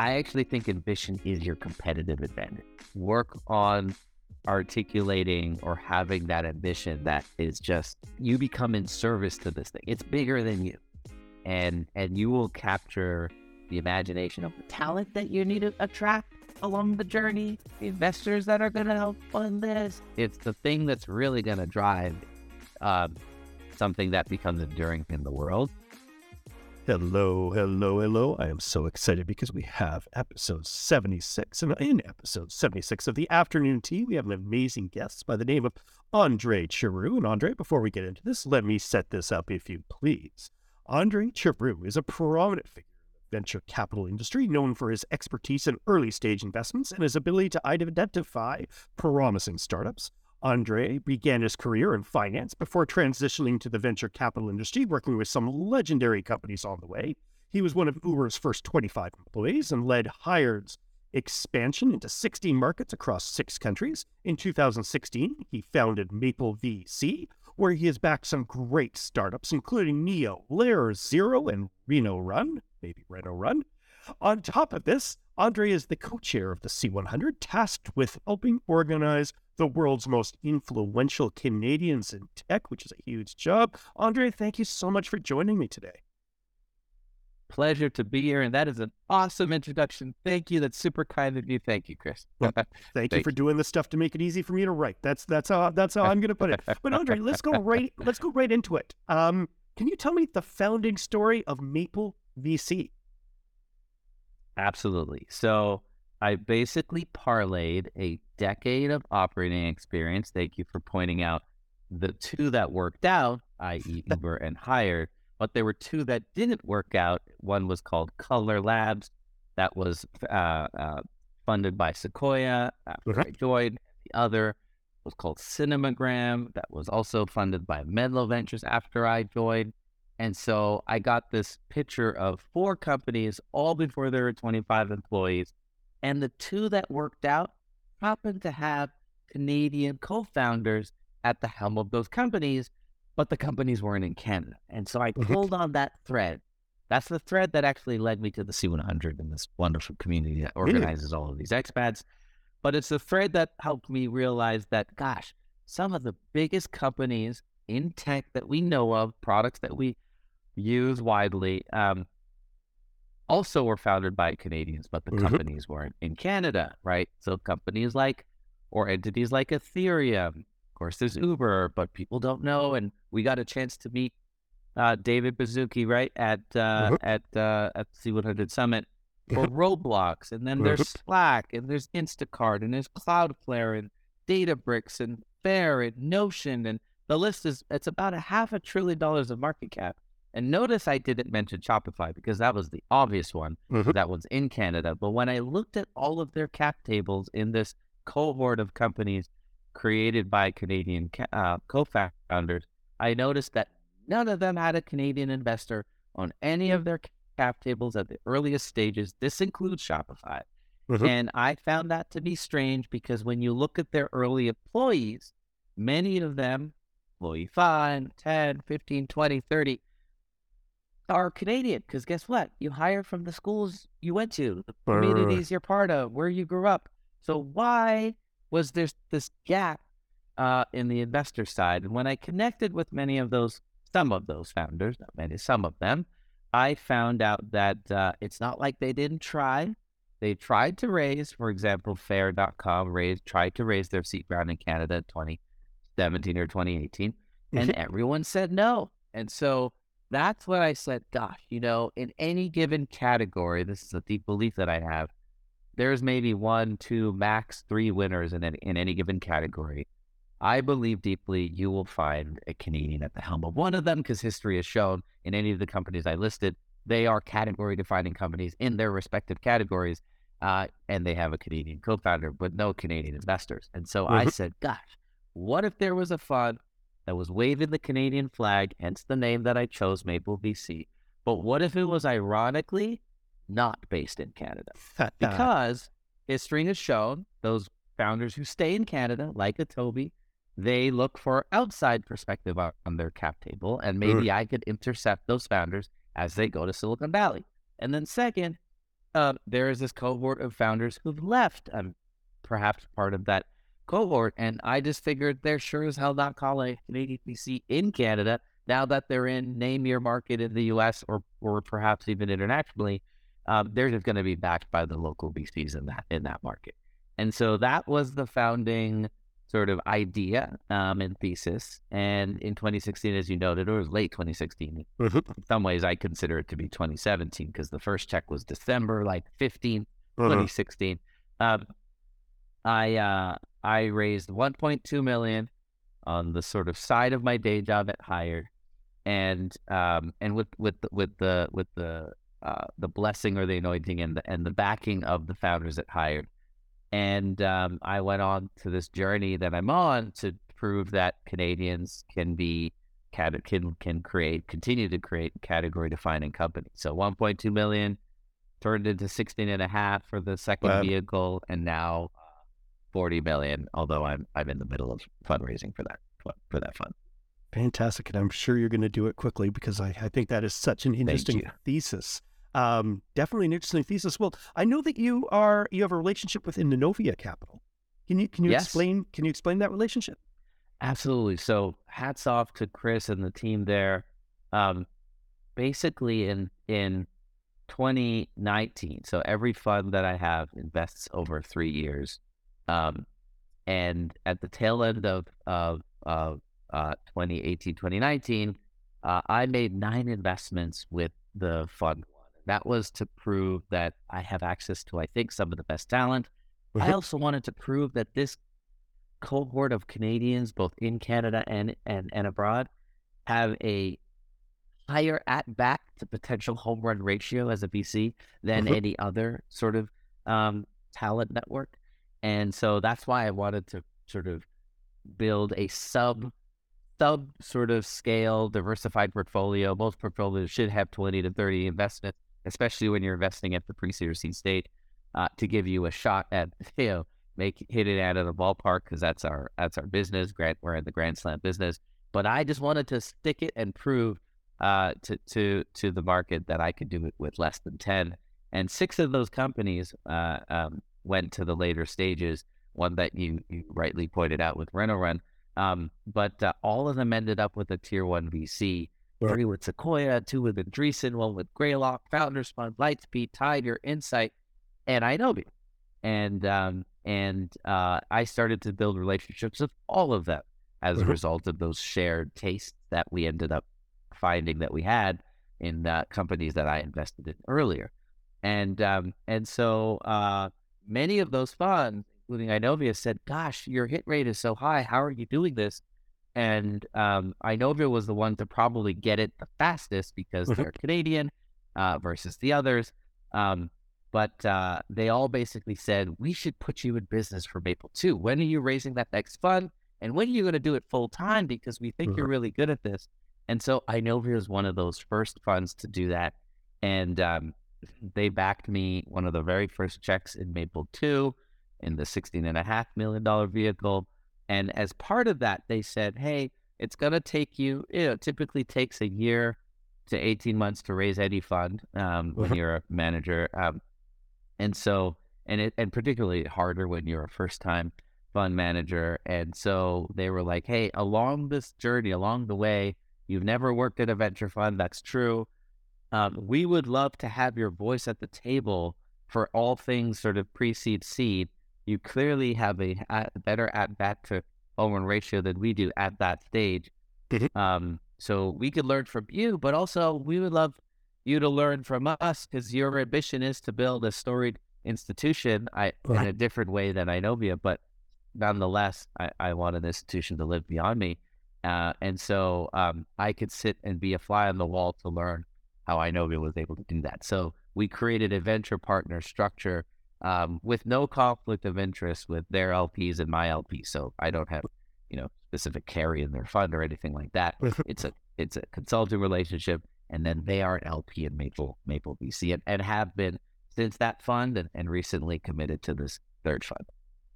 I actually think ambition is your competitive advantage. Work on articulating or having that ambition that is just you become in service to this thing. It's bigger than you. And and you will capture the imagination of the talent that you need to attract along the journey, the investors that are going to help fund this. It's the thing that's really going to drive um, something that becomes enduring in the world. Hello, hello, hello. I am so excited because we have episode 76. And in episode 76 of the afternoon tea, we have an amazing guest by the name of Andre Charoo. And Andre, before we get into this, let me set this up if you please. Andre Charoo is a prominent figure in the venture capital industry, known for his expertise in early stage investments and his ability to identify promising startups. Andre began his career in finance before transitioning to the venture capital industry, working with some legendary companies on the way. He was one of Uber's first 25 employees and led Hired's expansion into 16 markets across six countries. In 2016, he founded Maple VC, where he has backed some great startups, including Neo, Layer Zero, and Reno Run maybe Reno Run. On top of this, Andre is the co chair of the C100, tasked with helping organize the world's most influential Canadians in tech, which is a huge job. Andre, thank you so much for joining me today. Pleasure to be here. And that is an awesome introduction. Thank you. That's super kind of you. Thank you, Chris. Well, thank, thank, you for doing this stuff to make it easy for me to write. That's that's how that's how I'm gonna put it. But Andre, let's go right let's go right into it. Um, can you tell me the founding story of Maple VC. Absolutely. So I basically parlayed a decade of operating experience. Thank you for pointing out the two that worked out, i.e., Uber and Hired, but there were two that didn't work out. One was called Color Labs, that was uh, uh, funded by Sequoia after I joined. The other was called Cinemagram, that was also funded by Menlo Ventures after I joined. And so I got this picture of four companies, all before there were 25 employees. And the two that worked out happened to have Canadian co founders at the helm of those companies, but the companies weren't in Canada. And so I mm-hmm. pulled on that thread. That's the thread that actually led me to the C100 and this wonderful community that organizes all of these expats. But it's the thread that helped me realize that, gosh, some of the biggest companies in tech that we know of, products that we used widely. Um, also were founded by Canadians, but the mm-hmm. companies weren't in Canada, right? So companies like or entities like Ethereum, of course, there's Uber, but people don't know. And we got a chance to meet uh, David Baszucki, right at uh, mm-hmm. at uh, at the C100 Summit for Roblox, and then there's mm-hmm. Slack, and there's Instacart, and there's Cloudflare, and Databricks, and Faire, and Notion, and the list is it's about a half a trillion dollars of market cap. And notice I didn't mention Shopify because that was the obvious one mm-hmm. that was in Canada. But when I looked at all of their cap tables in this cohort of companies created by Canadian uh, co founders, I noticed that none of them had a Canadian investor on any of their cap tables at the earliest stages. This includes Shopify. Mm-hmm. And I found that to be strange because when you look at their early employees, many of them, employee 5, 10, 15, 20, 30, are Canadian because guess what? You hire from the schools you went to, the communities you're part of, where you grew up. So why was there this gap uh, in the investor side? And when I connected with many of those, some of those founders, not many, some of them, I found out that uh, it's not like they didn't try. They tried to raise, for example, Faire.com raised, tried to raise their seed round in Canada in 2017 or 2018, and mm-hmm. everyone said no. And so that's what I said, gosh, you know, in any given category, this is a deep belief that I have, there's maybe one, two, max three winners in any, in any given category. I believe deeply you will find a Canadian at the helm of one of them because history has shown in any of the companies I listed, they are category defining companies in their respective categories. Uh, and they have a Canadian co founder, but no Canadian investors. And so mm-hmm. I said, gosh, what if there was a fund that was waving the Canadian flag, hence the name that I chose, Maple VC. But what if it was ironically not based in Canada? because history has shown those founders who stay in Canada, like a Tobi, they look for outside perspective on, on their cap table, and maybe mm. I could intercept those founders as they go to Silicon Valley. And then second, uh, there is this cohort of founders who've left. I'm perhaps part of that cohort, and I just figured they're sure as hell not calling Canadian VC in Canada now that they're in name your market in the U.S. or or perhaps even internationally. Um, they're just going to be backed by the local VCs in that in that market, and so that was the founding sort of idea um, and thesis. And in 2016, as you noted, it was late 2016. Mhm. In some ways, I consider it to be 2017 because the first check was December, like 15, Mhm. 2016. Um, I uh, I raised 1.2 million on the sort of side of my day job at Hired, and um, and with with the, with the with the uh, the blessing or the anointing and the and the backing of the founders at Hired, and um, I went on to this journey that I'm on to prove that Canadians can be can can create continue to create category defining companies. So 1.2 million turned into 16 and a half for the second Wow. vehicle, and now 40 million. Although I'm I'm in the middle of fundraising for that for that fund. Fantastic. And I'm sure you're going to do it quickly because I, I think that is such an interesting thesis. Um, definitely an interesting thesis. Well, I know that you are you have a relationship with Inovia Capital. Can you can you Yes. explain can you explain that relationship? Absolutely. So hats off to Chris and the team there. Um, basically, in in 2019, so every fund that I have invests over three years, um, and at the tail end of of, of uh, 2018, 2019, uh, I made nine investments with the fund. That was to prove that I have access to, I think, some of the best talent. I also wanted to prove that this cohort of Canadians, both in Canada and and, and abroad, have a higher at back to potential home run ratio as a VC than any other sort of um, talent network. And so that's why I wanted to sort of build a sub sub sort of scale diversified portfolio. Most portfolios should have 20 to 30 investments, especially when you're investing at the pre-seed or seed stage, uh, to give you a shot at you know make hit it out of the ballpark because that's our that's our business. Grant, we're in the Grand Slam business. But I just wanted to stick it and prove uh, to to to the market that I could do it with less than ten. And six of those companies uh, um, went to the later stages. One that you, you rightly pointed out with Reno Run, um, but uh, all of them ended up with a tier one VC. Right. Three with Sequoia, two with Andreessen, one with Greylock, Founders Fund, Lightspeed, Tiger, Insight, and Inovia. And um, and uh, I started to build relationships with all of them as a Mhm. result of those shared tastes that we ended up finding that we had in uh, companies that I invested in earlier. And um, and so uh, many of those funds, including Inovia, said, "Gosh, your hit rate is so high. How are you doing this?" And um, Inovia was the one to probably get it the fastest because Mhm. they're Canadian uh, versus the others. Um, but uh, they all basically said, "We should put you in business for Maple too. When are you raising that next fund? And when are you going to do it full time? Because we think you're really good at this." And so Inovia is one of those first funds to do that. And um, they backed me one of the very first checks in Maple 2 in the $16.5 million vehicle. And as part of that, they said, hey, it's going to take you, you know, typically takes a year to 18 months to raise any fund um, when Mhm. you're a manager. Um, and so, and it, and particularly harder when you're a first time fund manager. And so they were like, hey, along this journey, along the way, you've never worked at a venture fund. That's true. Um, we would love to have your voice at the table for all things sort of pre-seed seed. You clearly have a, a better at bat to run ratio than we do at that stage. Mhm. Um, so we could learn from you, but also we would love you to learn from us because your ambition is to build a storied institution I, in a different way than Inovia, but nonetheless, I, I want an institution to live beyond me. Uh, and so um, I could sit and be a fly on the wall to learn how Inovia was able to do that. So we created a venture partner structure um, with no conflict of interest with their LPs and my LP. So I don't have, you know, specific carry in their fund or anything like that. It's a it's a consulting relationship, and then they are an LP in Maple Maple VC and, and have been since that fund and, and recently committed to this third fund.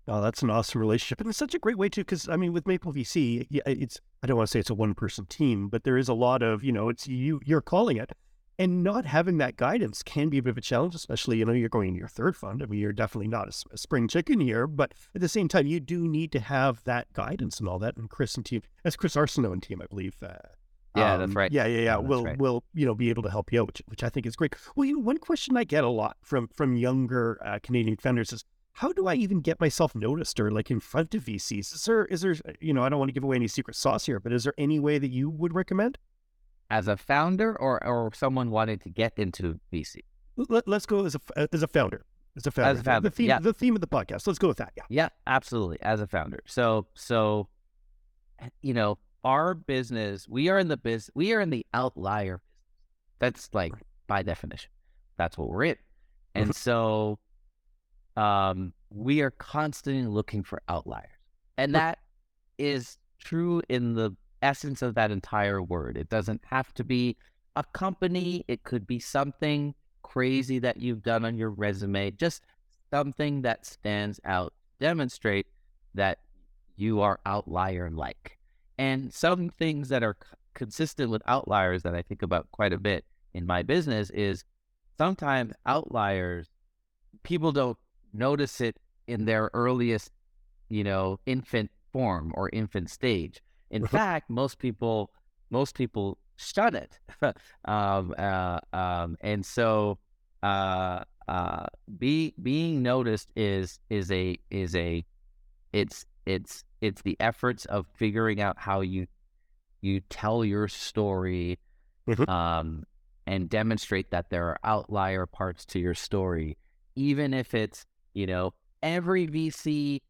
Oh, that's an awesome relationship, and it's such a great way to. Because I mean, with Maple VC, it's I don't want to say it's a one person team, but there is a lot of you know, it's you you're calling it and not having that guidance can be a bit of a challenge, especially, you know, you're going into your third fund. I mean, you're definitely not a, spring chicken here, but at the same time, you do need to have that guidance and all that. And Chris and team, as Chris Arsenault and team, I believe. Uh, yeah, um, that's right. Yeah, yeah, yeah. We'll, right. we'll, you know, be able to help you out, which, which I think is great. Well, you know, one question I get a lot from from younger uh, Canadian founders is, how do I even get myself noticed or like in front of VCs? Is there, is there, you know, I don't want to give away any secret sauce here, but is there any way that you would recommend? As a founder or or someone wanting to get into VC? Let, us go as a as a founder. As a founder. As a founder. The theme yeah. the theme of the podcast. Let's go with that. Yeah. Yeah, absolutely. As a founder. So so you know, our business, we are in the biz we are in the outlier business. That's like by definition. That's what we're in. And mm-hmm. so um we are constantly looking for outliers. And that is true in the essence of that entire word. It doesn't have to be a company, it could be something crazy that you've done on your resume, just something that stands out, demonstrate that you are outlier like. And some things that are consistent with outliers that I think about quite a bit in my business is sometimes outliers, people don't notice it in their earliest, you know, infant form or infant stage. In fact, most people most people shun it, um, uh, um, and so uh, uh, be, being noticed is is a is a it's it's it's the efforts of figuring out how you you tell your story mm-hmm. um, and demonstrate that there are outlier parts to your story, even if it's you know every VC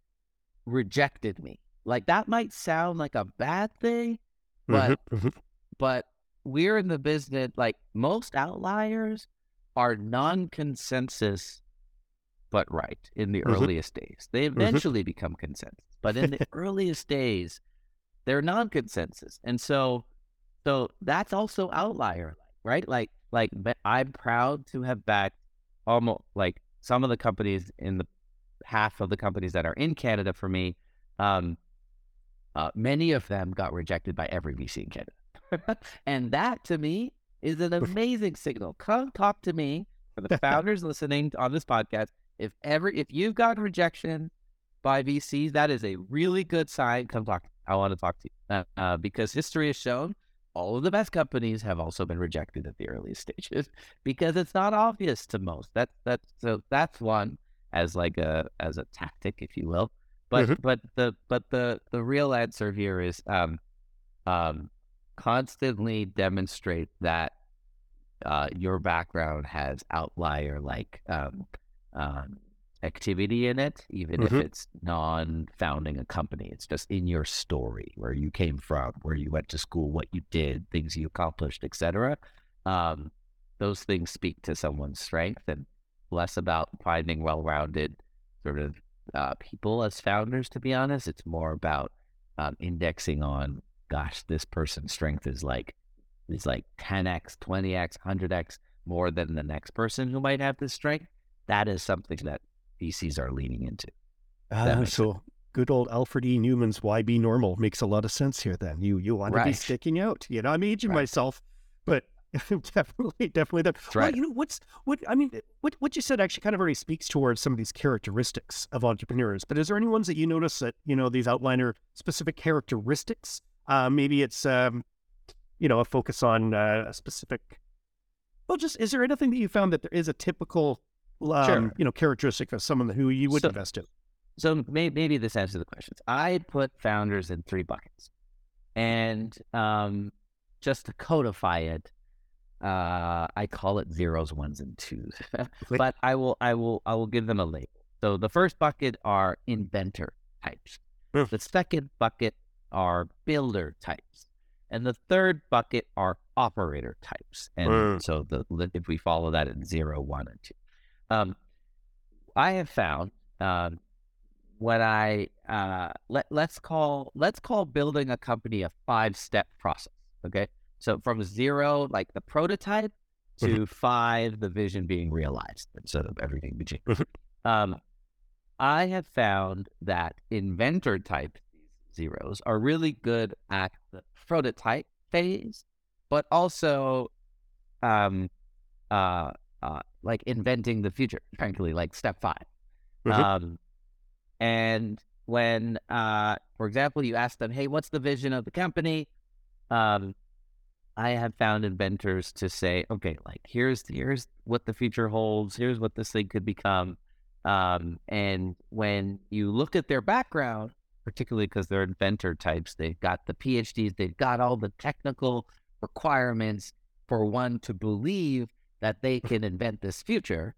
rejected me like that might sound like a bad thing, but mm-hmm, mm-hmm. but we're in the business like most outliers are non-consensus but right in the mm-hmm. earliest days. They mm-hmm. eventually become consensus, but in the earliest days they're non-consensus. And so so that's also outlier right? Like like I'm proud to have backed almost like some of the companies in the half of the companies that are in Canada for me um, uh, many of them got rejected by every VC in Canada. and that to me is an amazing signal. Come talk to me for the founders listening on this podcast. If ever, if you've got rejection by VCs, that is a really good sign. Come talk. I want to talk to you uh, uh, because history has shown all of the best companies have also been rejected at the earliest stages because it's not obvious to most. That's that's so that's one as like a as a tactic, if you will. But mm-hmm. but the but the the real answer here is um um constantly demonstrate that uh, your background has outlier like um, um, activity in it, even mm-hmm. if it's non-founding a company. It's just in your story, where you came from, where you went to school, what you did, things you accomplished, etc. Um, those things speak to someone's strength, and less about finding well-rounded sort of uh, people as founders, to be honest. It's more about um, indexing on, gosh, this person's strength is like is like 10x, 20x, 100x more than the next person who might have this strength. That is something that VCs are leaning into. Uh, so sense. good old Alfred E. Neuman's "Why Be Normal" makes a lot of sense here. Then you you want right. to be sticking out. You know, I'm aging right. myself, but definitely, definitely. That. That's right. Well, you know, what's what I mean. What what you said actually kind of already speaks towards some of these characteristics of entrepreneurs. But is there any ones that you notice that you know these outliner specific characteristics? Uh, maybe it's um, you know a focus on uh, a specific. Well, just is there anything that you found that there is a typical um, sure. you know characteristic of someone who you would so, invest in? So maybe, maybe this answers the questions. I put founders in three buckets, and um, just to codify it, uh, I call it zeros, ones, and twos, but I will, I will, I will give them a label. So the first bucket are inventor types. Mm. The second bucket are builder types, and the third bucket are operator types. And mm. so the if we follow that in zero, one, and two, um, I have found um, what I uh, let let's call let's call building a company a five step process. Okay, so from zero, like the prototype, to mm-hmm. five, the vision being realized instead of everything between. Mm-hmm. um, I have found that inventor type zeros are really good at the prototype phase, but also um, uh, uh, like inventing the future, frankly, like step 5 Mhm. Um, and when, uh, for example, you ask them, "Hey, what's the vision of the company?" Um, I have found inventors to say, "Okay, like here's here's what the future holds. Here's what this thing could become." Um, and when you look at their background, particularly because they're inventor types, they've got the PhDs, they've got all the technical requirements for one to believe that they can invent this future.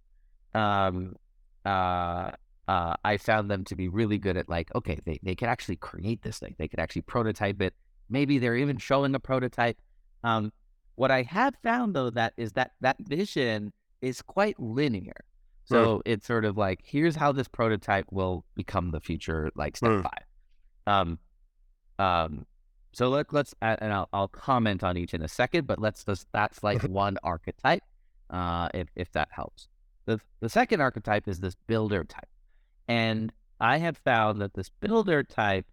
Um, uh, uh, I found them to be really good at like, okay, they, they can actually create this thing. They can actually prototype it. Maybe they're even showing a prototype. Um, what I have found though that is that that vision is quite linear. So it's sort of like, here's how this prototype will become the future, like step Mm. five. Um, um, so let, let's, and I'll, I'll comment on each in a second, but let's just, that's like one archetype, uh, if, if that helps. The, the second archetype is this builder type. And I have found that this builder type,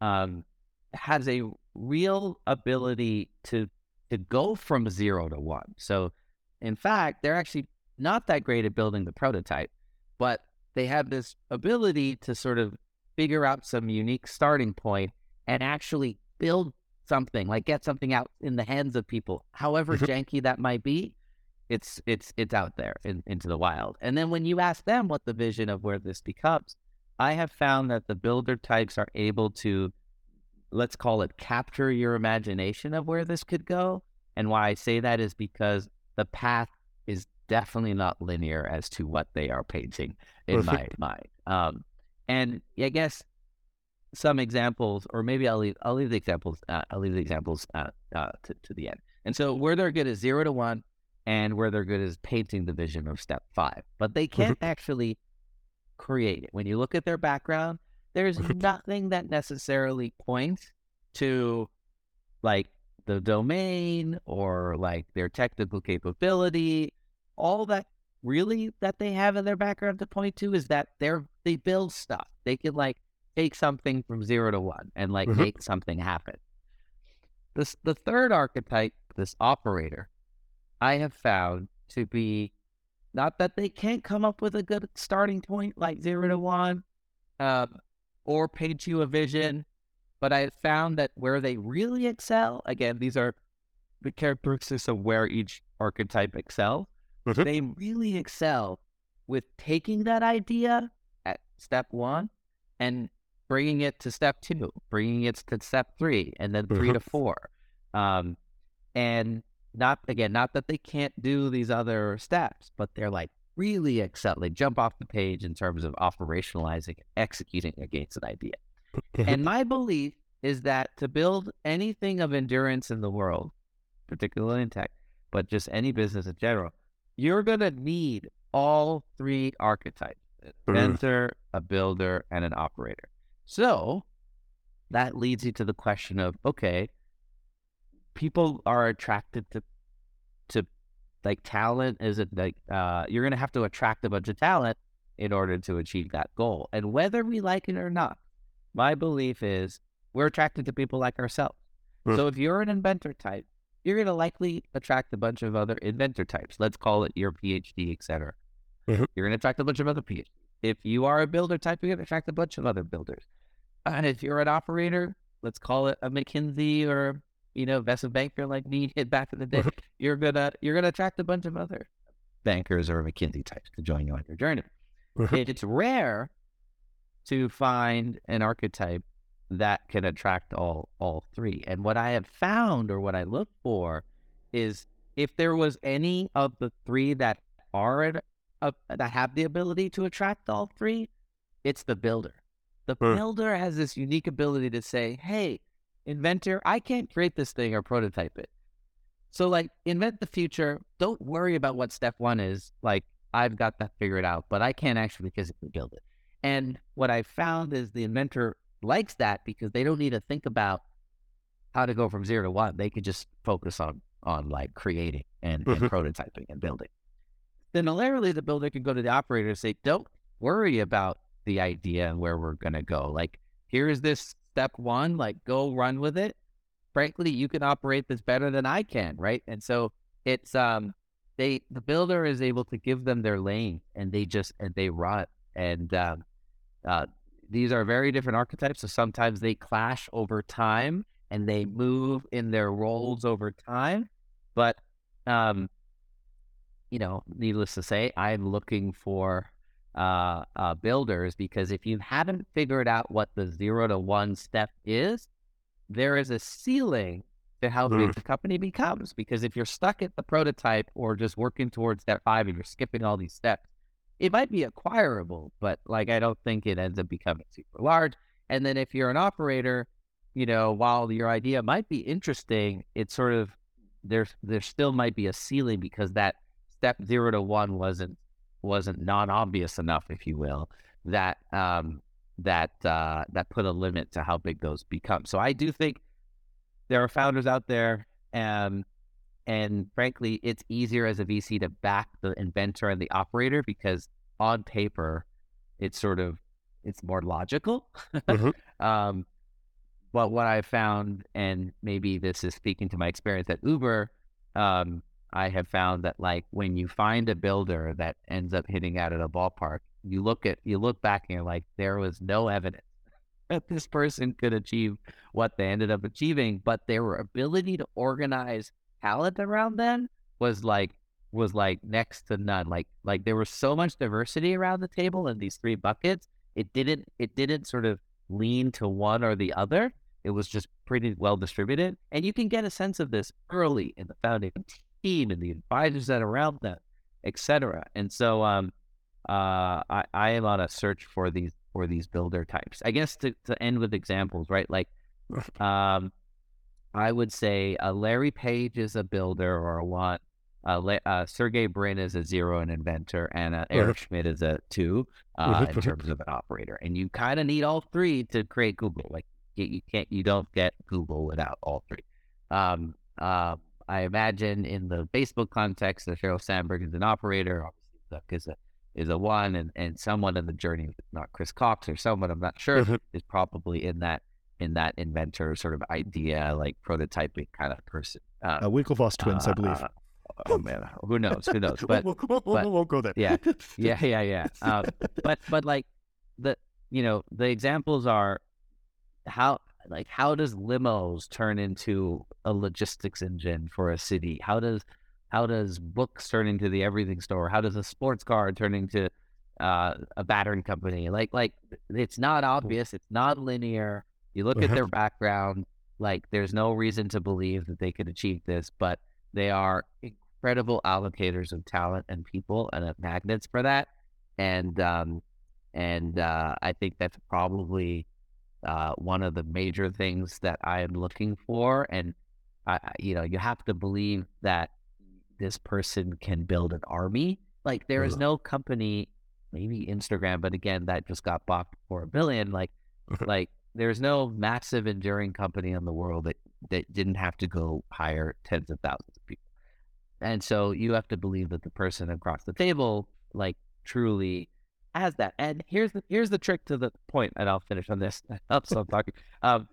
um, has a real ability to, to go from zero to one. So in fact, they're actually not that great at building the prototype, but they have this ability to sort of figure out some unique starting point and actually build something, like get something out in the hands of people, however Mhm. janky that might be. It's it's it's out there in, into the wild. And then when you ask them what the vision of where this becomes, I have found that the builder types are able to, let's call it, capture your imagination of where this could go. And why I say that is because the path is definitely not linear as to what they are painting in my mind. Um, and I guess some examples, or maybe I'll leave I'll leave the examples uh, I'll leave the examples uh, uh, to to the end. And so where they're good is zero to one, and where they're good is painting the vision of step five. But they can't actually create it. When you look at their background, there's nothing that necessarily points to like the domain or like their technical capability. All that really that they have in their background to point to is that they're they build stuff. They can like take something from zero to one and like Mhm. make something happen. This the third archetype, this operator, I have found to be not that they can't come up with a good starting point like zero to one, um, or paint you a vision, but I found that where they really excel, again, these are the characteristics of where each archetype excels. Mhm. They really excel with taking that idea at step one and bringing it to step two, bringing it to step three, and then 3 to four. Um, and not again, not that they can't do these other steps, but they're like really excel. They jump off the page in terms of operationalizing and executing against an idea. and my belief is that to build anything of endurance in the world, particularly in tech, but just any business in general, you're going to need all three archetypes an Mhm. inventor, a builder, and an operator. So that leads you to the question of okay, people are attracted to to like talent is it like uh you're gonna have to attract a bunch of talent in order to achieve that goal and whether we like it or not my belief is we're attracted to people like ourselves. Hmm. so if you're an inventor type you're gonna likely attract a bunch of other inventor types. Let's call it your phd etc Mhm. you're gonna attract a bunch of other phd if you are a builder type you're gonna attract a bunch of other builders. And if you're an operator let's call it a mckinsey or you know investment banker like me hit back in the day you're gonna you're gonna attract a bunch of other bankers or McKinsey types to join you on your journey. It's rare to find an archetype that can attract all all three. And what I have found or what I look for is if there was any of the three that are uh, that have the ability to attract all three, it's the builder. The builder has this unique ability to say, "Hey, inventor, I can't create this thing or prototype it. So like invent the future. Don't worry about what step one is. Like I've got that figured out, but I can't actually physically build it. And what I found is the inventor likes that because they don't need to think about how to go from zero to one. They could just focus on on like creating and, and Mhm. prototyping and building. Similarly, the builder can go to the operator and say, "Don't worry about the idea and where we're gonna go. Like here's this step one. Like go run with it. Frankly, you can operate this better than I can, right? And so it's um they the builder is able to give them their lane and they just and they run and um, uh, these are very different archetypes so sometimes they clash over time and they move in their roles over time but um, you know needless to say i'm looking for uh, uh, builders because if you haven't figured out what the zero to one step is there is a ceiling to how big Mm. the company becomes. Because if you're stuck at the prototype or just working towards step five and you're skipping all these steps, it might be acquirable, but like I don't think it ends up becoming super large. And then if you're an operator, you know, while your idea might be interesting, it's sort of there's there still might be a ceiling because that step zero to one wasn't wasn't non obvious enough, if you will, that um that uh that put a limit to how big those become. So I do think there are founders out there and and frankly it's easier as a vc to back the inventor and the operator because on paper it's sort of it's more logical Mhm. um but what i found and maybe this is speaking to my experience at uber um i have found that like when you find a builder that ends up hitting out of the ballpark you look at you look back and you're like there was no evidence that this person could achieve what they ended up achieving, but their ability to organize talent around them was like was like next to none. Like like there was so much diversity around the table in these three buckets. It didn't it didn't sort of lean to one or the other. It was just pretty well distributed. And you can get a sense of this early in the founding team and the advisors that are around them, et cetera. And so um uh I, I am on a search for these for these builder types. I guess to, to end with examples, right? Like, um, I would say uh, Larry Page is a builder or a one. Uh, Le- uh, Sergey Brin is a zero, an inventor, and uh, Eric Schmidt is a two uh, in terms of an operator. And you kind of need all three to create Google. Like you, you can't, you don't get Google without all three. Um, uh, I imagine in the Facebook context, that Sheryl Sandberg is an operator. Obviously, Zuck is a is a one, and, and someone in the journey, not Chris Cox or someone I'm not sure, Mhm. is probably in that in that inventor sort of idea, like prototyping kind of person. Uh, Uh, Winklevoss twins, I believe. uh, oh man, who knows? Who knows? But we'll, we'll, but- we'll go there. yeah, yeah, yeah, yeah. Um, but but like the you know the examples are how like how does limos turn into a logistics engine for a city? How does how does books turn into the everything store? How does a sports car turn into uh, a battering company? Like like it's not obvious. It's not linear. You look at Uh-huh. their background. Like there's no reason to believe that they could achieve this, but they are incredible allocators of talent and people and magnets for that. And um, and uh, I think that's probably uh, one of the major things that I am looking for. And I, you know, you have to believe that this person can build an army. Like there is no company, maybe Instagram, but again, that just got bought for a billion. Like, like there's no massive enduring company in the world that that didn't have to go hire tens of thousands of people. And so you have to believe that the person across the table, like, truly has that. And here's the here's the trick to the point, and I'll finish on this. Stop talking. Um,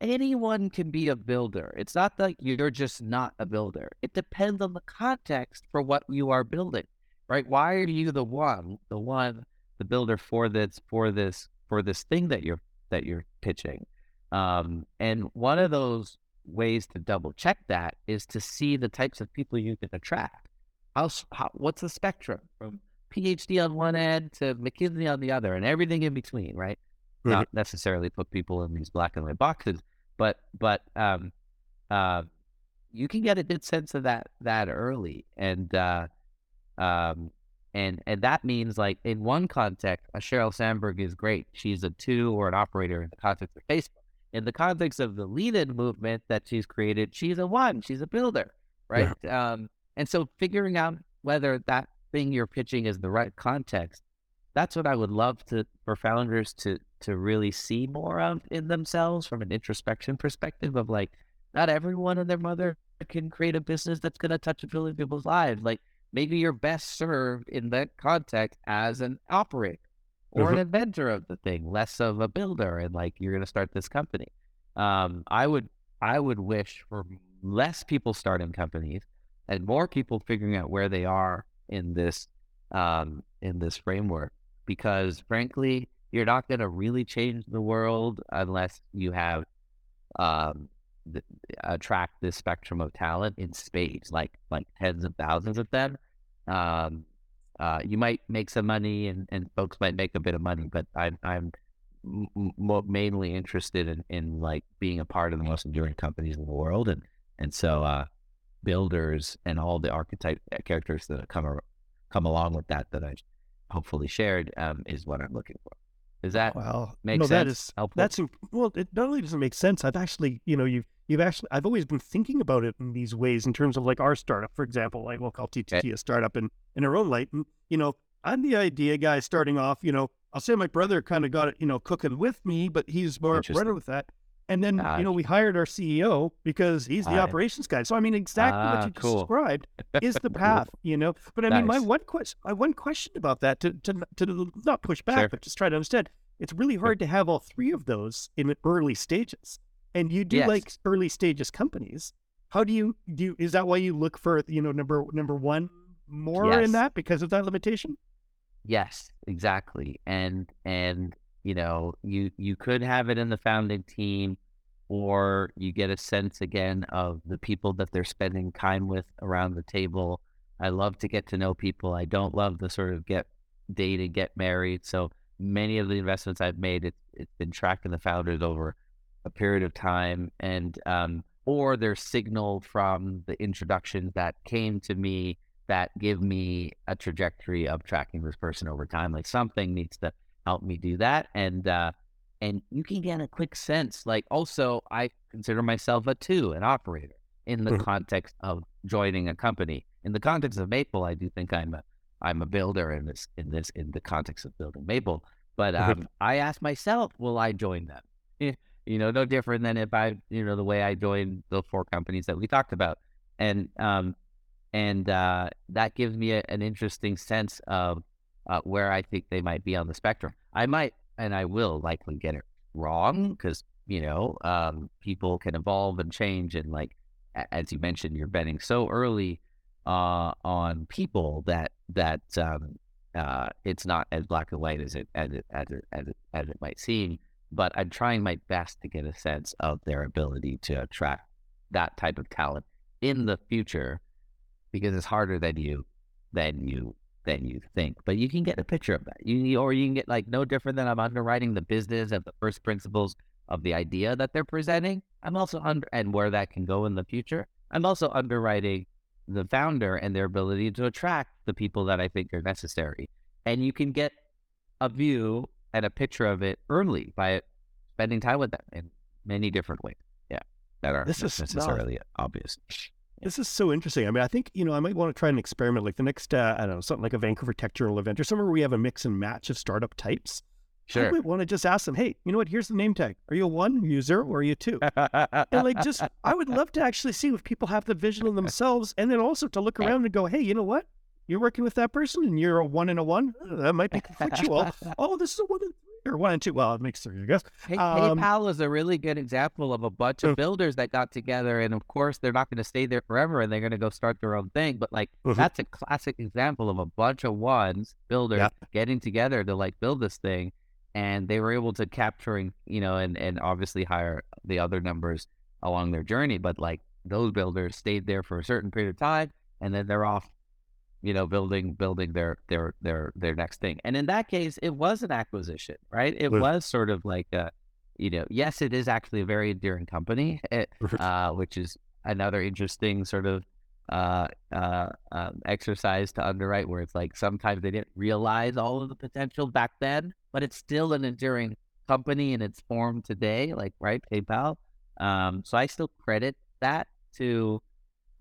anyone can be a builder. It's not like you're just not a builder. It depends on the context for what you are building, right? Why are you the one, the one, the builder for this, for this, for this thing that you're that you're pitching? Um, and one of those ways to double check that is to see the types of people you can attract. How, how what's the spectrum from PhD on one end to McKinsey on the other, and everything in between, right? Not necessarily put people in these black and white boxes, but but um, uh, you can get a good sense of that that early, and uh, um, and and that means like in one context, a Sheryl Sandberg is great. She's a two or an operator in the context of Facebook. In the context of the Lean In movement that she's created, she's a one. She's a builder, right? Um, and so figuring out whether that thing you're pitching is the right context, that's what I would love to for founders to to really see more of in themselves from an introspection perspective of like not everyone and their mother can create a business that's going to touch a billion people's lives. Like maybe you're best served in that context as an operator or an Mhm. inventor of the thing, less of a builder, and like you're going to start this company. Um, I would I would wish for less people starting companies, and more people figuring out where they are in this um, in this framework. Because frankly, you're not going to really change the world unless you have um, the, attract this spectrum of talent in spades, like like tens of thousands of them. Um, uh, you might make some money, and, and folks might make a bit of money, but I'm I'm m- mainly interested in, in like being a part of the most enduring companies in the world, and and so uh, builders and all the archetype uh, characters that come come along with that that I hopefully shared um, is what I'm looking for. Does that well, make no, sense? that is Helpful? that's well. It not only doesn't make sense. I've actually, you know, you've you've actually I've always been thinking about it in these ways in terms of like our startup, for example. Like we'll call TTT Okay. a startup in in our own light. And you know, I'm the idea guy starting off. You know, I'll say my brother kind of got it, you know, cooking with me, but he's more running with that. And then you know we hired our CEO because he's the it. operations guy. So I mean, exactly Ah, what you just cool. described is the path, you know. But I mean, my one question, my one question about that to to to not push back, Sure. but just try to understand. It's really hard to have all three of those in early stages, and you do Yes. like early stages companies. How do you do? You, is that why you look for you know number number one more Yes. in that because of that limitation? Yes, exactly. And and you know, you you could have it in the founding team or you get a sense again of the people that they're spending time with around the table. I love to get to know people. I don't love the sort of get dated, get married. So many of the investments I've made, it, it's been tracking the founders over a period of time, and um, or there's signal from the introductions that came to me that give me a trajectory of tracking this person over time. Like something needs to help me do that, and uh, and you can get a quick sense. Like also, I consider myself a two, an operator in the Mhm. context of joining a company. In the context of Maple, I do think I'm a I'm a builder in this in this in the context of building Maple. But Mhm. um, I ask myself, will I join them? Eh, You know, no different than if I, you know, the way I joined the four companies that we talked about, and um, and uh, that gives me a, an interesting sense of uh, where I think they might be on the spectrum. I might, and I will likely get it wrong because you know um, people can evolve and change, and like as you mentioned, you're betting so early uh, on people that that um, uh, it's not as black and white as it as it as it as it, as it might seem. But I'm trying my best to get a sense of their ability to attract that type of talent in the future because it's harder than you than you than you think. But you can get a picture of that. You or you can get like no different than I'm underwriting the business and the first principles of the idea that they're presenting. I'm also under and where that can go in the future. I'm also underwriting the founder and their ability to attract the people that I think are necessary. And you can get a view and a picture of it early by spending time with them in many different ways. Yeah. That are This is- necessarily obvious. This is so interesting. I mean, I think you know I might want to try an experiment like the next uh, I don't know something like a Vancouver Tech Journal event or somewhere where we have a mix and match of startup types. Sure. I might want to just ask them, hey, you know what? Here's the name tag. Are you a one? Are you zero? Or are you a two? and like just I would love to actually see if people have the vision of themselves and then also to look around and go, hey, you know what? You're working with that person and you're a one and a one. That might be conflictual. oh, this is a one and or one and two. Well, it makes three, I guess. Hey, Um, PayPal is a really good example of a bunch of builders that got together, and of course, they're not going to stay there forever, and they're going to go start their own thing. But like, Mhm. that's a classic example of a bunch of ones builders Yeah. getting together to like build this thing, and they were able to capturing, you know, and and obviously hire the other numbers along their journey. But like those builders stayed there for a certain period of time, and then they're off you know, building building their their their their next thing. And in that case, it was an acquisition, right? It Right. was sort of like a, you know, yes, it is actually a very enduring company, eh, uh, which is another interesting sort of uh, uh, um, exercise to underwrite, where it's like sometimes they didn't realize all of the potential back then, but it's still an enduring company in its form today, like right, PayPal. Um, so I still credit that to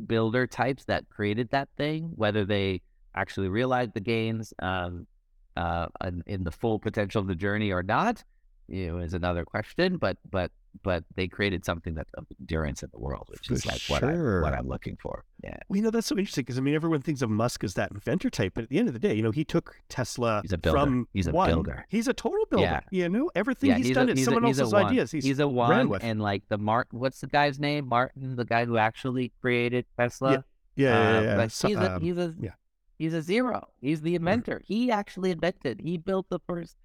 builder types that created that thing, whether they actually realized the gains um, uh, in, the full potential of the journey or not, you know, is another question. But but but they created something that's of endurance in the world, which For is like what I, what I'm looking for. Yeah, Well, you know, that's so interesting because I mean, everyone thinks of Musk as that inventor type, but at the end of the day, you know, he took Tesla He's a builder. from He's a one. builder. He's a total builder. Yeah. You know, everything yeah. he's, he's done a, is someone a, he's else's ideas. He's, He's, a one, and like the Mark, what's the guy's name? Martin, the guy who actually created Tesla. Yeah, yeah, Uh, yeah. but So, he's a um, he's a yeah. he's a zero. He's the inventor. He actually invented. He built the first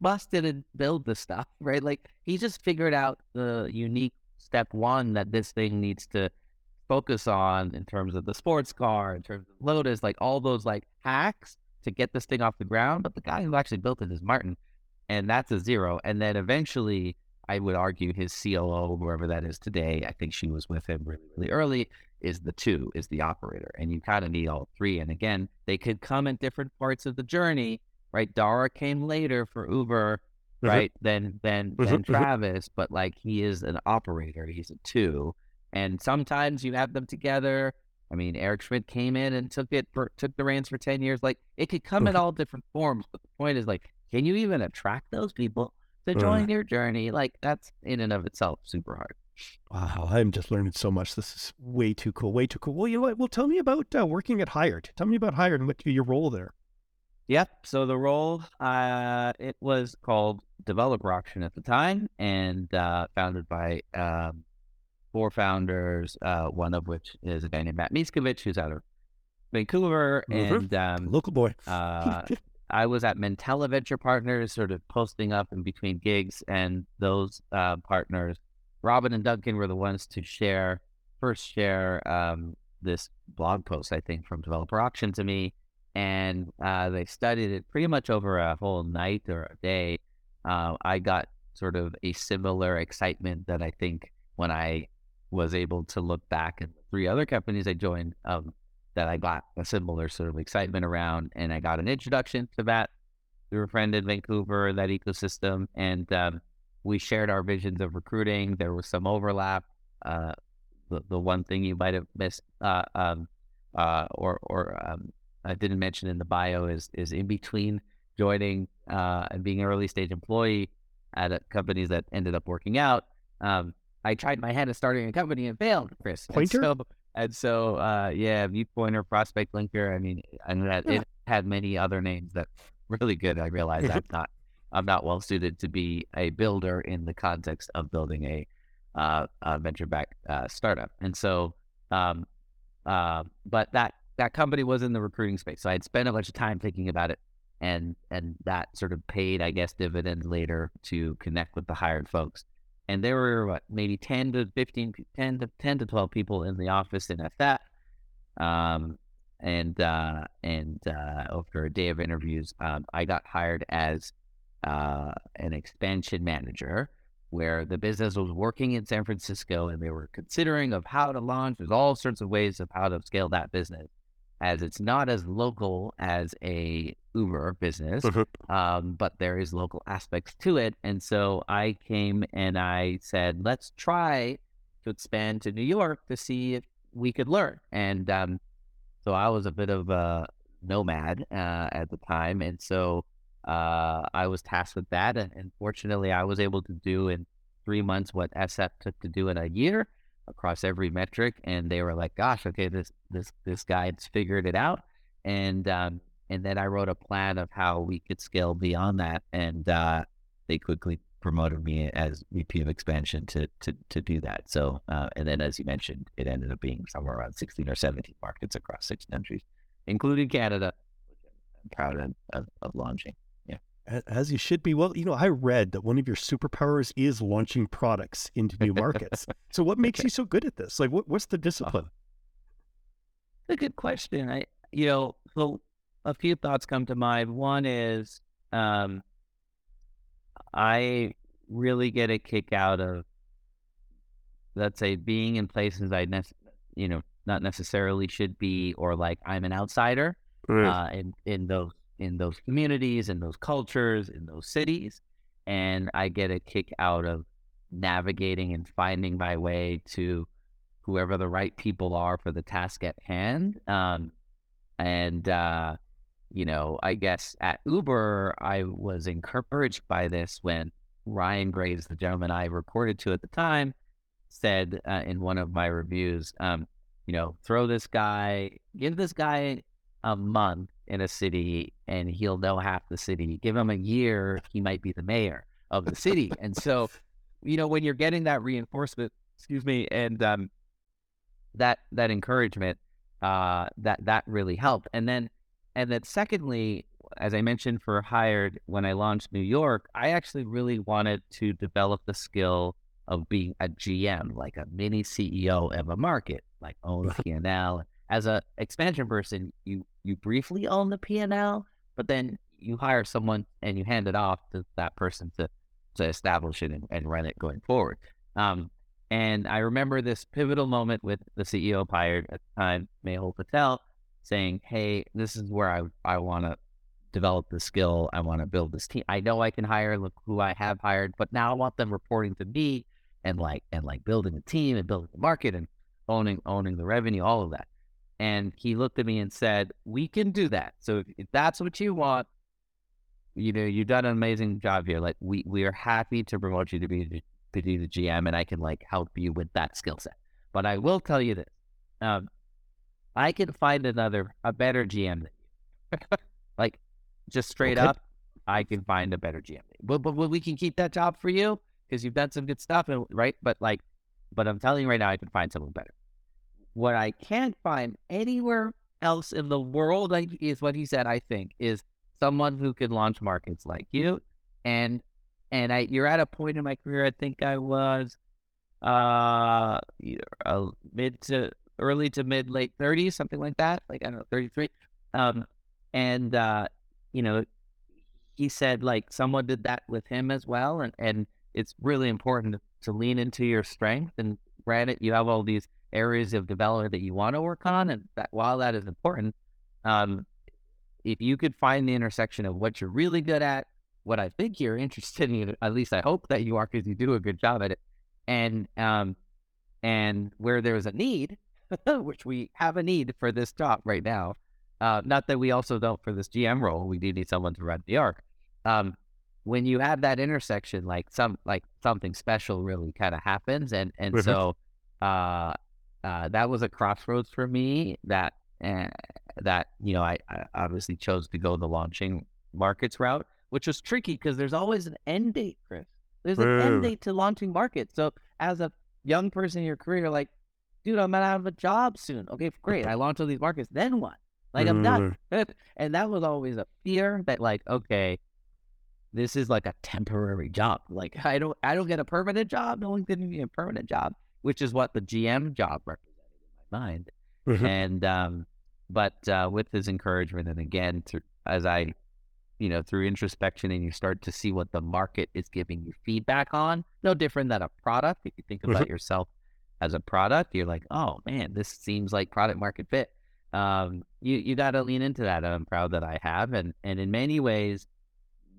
Musk didn't build the stuff, right? Like he just figured out the unique step one that this thing needs to focus on in terms of the sports car, in terms of Lotus, like all those like hacks to get this thing off the ground. But the guy who actually built it is Martin, and that's a zero. And then eventually, I would argue his COO, whoever that is today, I think she was with him really, really early, is the two, is the operator. And you kind of need all three. And again, they could come in different parts of the journey, right? Dara came later for Uber, Mhm. right? Than than Mhm, than mhm. Travis, but like he is an operator, he's a two. And sometimes you have them together. I mean, Eric Schmidt came in and took it for took the reins for ten years. Like it could come in all different forms, but the point is like, can you even attract those people to Uh. join your journey? Like that's in and of itself super hard. Wow, I'm just learning so much. This is way too cool. Way too cool. Well, you know what? Well, tell me about uh, working at Hired. Tell me about Hired and what your role there. Yep. So the role, uh, it was called Developer Auction at the time, and uh, founded by um, four founders. Uh, one of which is a guy named Matt Mickiewicz, who's out of Vancouver, Mhm. and um, Local boy. uh, I was at Mantella Venture Partners, sort of posting up in between gigs, and those uh, partners, Robin and Duncan, were the ones to share first share um, this blog post, I think, from Developer Auction to me, and uh, they studied it pretty much over a whole night or a day. Uh, I got sort of a similar excitement that I think when I was able to look back at three other companies I joined, um, that I got a similar sort of excitement around, and I got an introduction to that through a friend in Vancouver, that ecosystem, and um, we shared our visions of recruiting. There was some overlap. Uh, the the one thing you might have missed, uh, um, uh, or or um, I didn't mention in the bio is is in between joining uh, and being an early stage employee at a, companies that ended up working out. Um, I tried my hand at starting a company and failed, Chris. And Pointer? so, and so, uh, yeah, Viewpointer, Prospect Linker. I mean, and that Yeah. it had many other names that really good. I realized I'm not, I'm not well suited to be a builder in the context of building a, uh, a venture-backed uh, startup. And so, um, uh, but that that company was in the recruiting space, so I had spent a bunch of time thinking about it, and and that sort of paid, I guess, dividends later to connect with the hired folks. And there were what maybe 10 to 15, 10 to 10 to 12 people in the office in FF. Um, and uh, and uh, after a day of interviews, um, I got hired as uh, an expansion manager, where the business was working in San Francisco, and they were considering of how to launch. There's all sorts of ways of how to scale that business, as it's not as local as a Uber business, Mhm. um, but there is local aspects to it. And so I came and I said, let's try to expand to New York to see if we could learn. And um, so I was a bit of a nomad uh, at the time, and so uh, I was tasked with that. And, and fortunately, I was able to do in three months what SF took to do in a year across every metric. And they were like, "Gosh, okay, this this this guy's figured it out." And um, and then I wrote a plan of how we could scale beyond that, and uh, they quickly promoted me as VP of expansion to to to do that. So, uh, and then as you mentioned, it ended up being somewhere around sixteen or seventeen markets across six countries, including Canada, which I'm proud of, of, of launching. As you should be. Well, you know, I read that one of your superpowers is launching products into new markets. so, what makes you so good at this? Like, what, what's the discipline? It's a good question. I, you know, so a few thoughts come to mind. One is, um, I really get a kick out of, let's say, being in places I, nec- you know, not necessarily should be, or like I'm an outsider uh, in in those in those communities, in those cultures, in those cities, and I get a kick out of navigating and finding my way to whoever the right people are for the task at hand. Um, and uh, you know, I guess at Uber, I was encouraged by this when Ryan Graves, the gentleman I reported to at the time, said uh, in one of my reviews, um, you know, throw this guy, give this guy a month in a city and he'll know half the city. Give him a year, he might be the mayor of the city. and so, you know, when you're getting that reinforcement, excuse me, and um, that that encouragement, uh, that that really helped. And then and then secondly, as I mentioned for hired when I launched New York, I actually really wanted to develop the skill of being a GM, like a mini CEO of a market, like own a P&L. As a expansion person, you you briefly own the P&L, but then you hire someone and you hand it off to that person to to establish it and, and run it going forward. Um, and I remember this pivotal moment with the CEO of Hired at the time, Mehul Patel, saying, "Hey, this is where I I want to develop the skill. I want to build this team. I know I can hire. Look who I have hired, but now I want them reporting to me and like and like building a team and building the market and owning owning the revenue, all of that." And he looked at me and said, "We can do that. So if, if that's what you want, you know, you've done an amazing job here. Like we we are happy to promote you to be to be the GM, and I can like help you with that skill set. But I will tell you this: um, I can find another a better GM than you. like just straight okay. up, I can find a better GM. But, but, but we can keep that job for you because you've done some good stuff, and right. But like, but I'm telling you right now, I can find someone better. What I can't find anywhere else in the world is what he said. I think is someone who could launch markets like you. And and I you're at a point in my career. I think I was uh, uh mid to early to mid late 30s, something like that. Like I don't know, 33. Um, and uh, you know, he said like someone did that with him as well, and and it's really important to lean into your strength. And granted, you have all these areas of development that you want to work on, and that while that is important, um, if you could find the intersection of what you're really good at, what I think you're interested in, at least I hope that you are, because you do a good job at it, and um, and where there's a need, which we have a need for this job right now. Uh, not that we also don't for this GM role, we do need someone to run the arc. Um, when you have that intersection, like some like something special really kind of happens, and and mm-hmm. so uh, uh, that was a crossroads for me that uh, that you know I, I, obviously chose to go the launching markets route, which was tricky because there's always an end date, Chris. There's an end date to launching markets. So as a young person in your career, like, dude, I'm out of a job soon. Okay, great. I launch all these markets. Then what? Like I'm done. and that was always a fear that like, okay, this is like a temporary job. Like I don't I don't get a permanent job. No one's giving me a permanent job, which is what the GM job represented in my mind. Mm-hmm. And um, but uh, with his encouragement, and again, to, as I, you know, through introspection, and you start to see what the market is giving you feedback on. No different than a product. If you think about mm-hmm. yourself as a product, you're like, oh man, this seems like product market fit. Um, you you got to lean into that. I'm proud that I have, and and in many ways,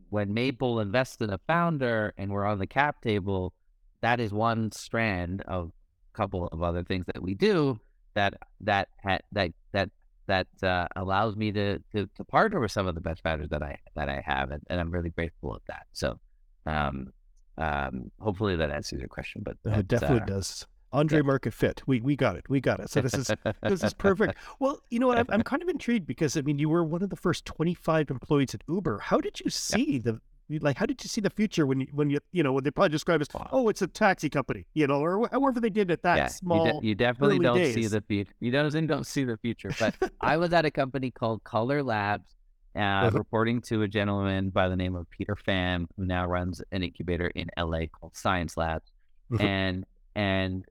when Maple invests in a founder and we're on the cap table, that is one strand of a couple of other things that we do that that that that that uh, allows me to, to, to partner with some of the best founders that I that I have, and, and I'm really grateful of that. So, um, um, hopefully that answers your question. But it definitely uh, does. Andre yeah. Market Fit. We we got it. We got it. So this is this is perfect. Well, you know what? I'm, I'm kind of intrigued because I mean, you were one of the first 25 employees at Uber. How did you see yeah. the like how did you see the future when you when you you know when they probably describe as oh it's a taxi company you know or however they did it that yeah, small you, de- you definitely don't days. see the future you don't don't see the future but i was at a company called color labs uh, uh-huh. reporting to a gentleman by the name of peter pham who now runs an incubator in la called science labs uh-huh. and and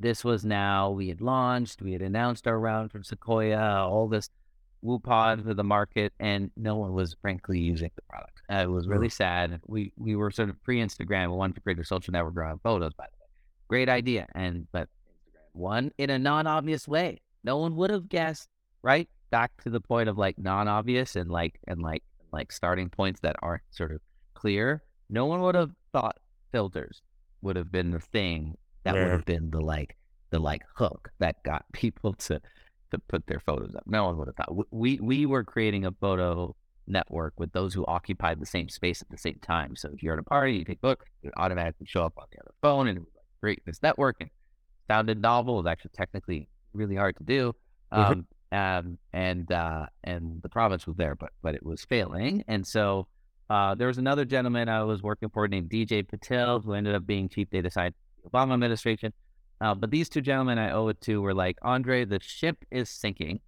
this was now we had launched we had announced our round from sequoia all this WooPod to the market, and no one was frankly using the product. Uh, it was really sad. We we were sort of pre Instagram. We wanted to create a social network around photos. By the way, great idea. And but Instagram won in a non obvious way. No one would have guessed. Right back to the point of like non obvious and like and like like starting points that aren't sort of clear. No one would have thought filters would have been the thing that yeah. would have been the like the like hook that got people to to put their photos up. No one would have thought. We we were creating a photo network with those who occupied the same space at the same time. So if you're at a party, you take a book, it automatically show up on the other phone, and it was like create this network. And sounded novel. It was actually technically really hard to do. Mm-hmm. Um, um, and uh, and the province was there, but but it was failing. And so uh, there was another gentleman I was working for named DJ Patil, who ended up being chief data scientist Obama administration Uh, but these two gentlemen I owe it to were like, Andre, the ship is sinking.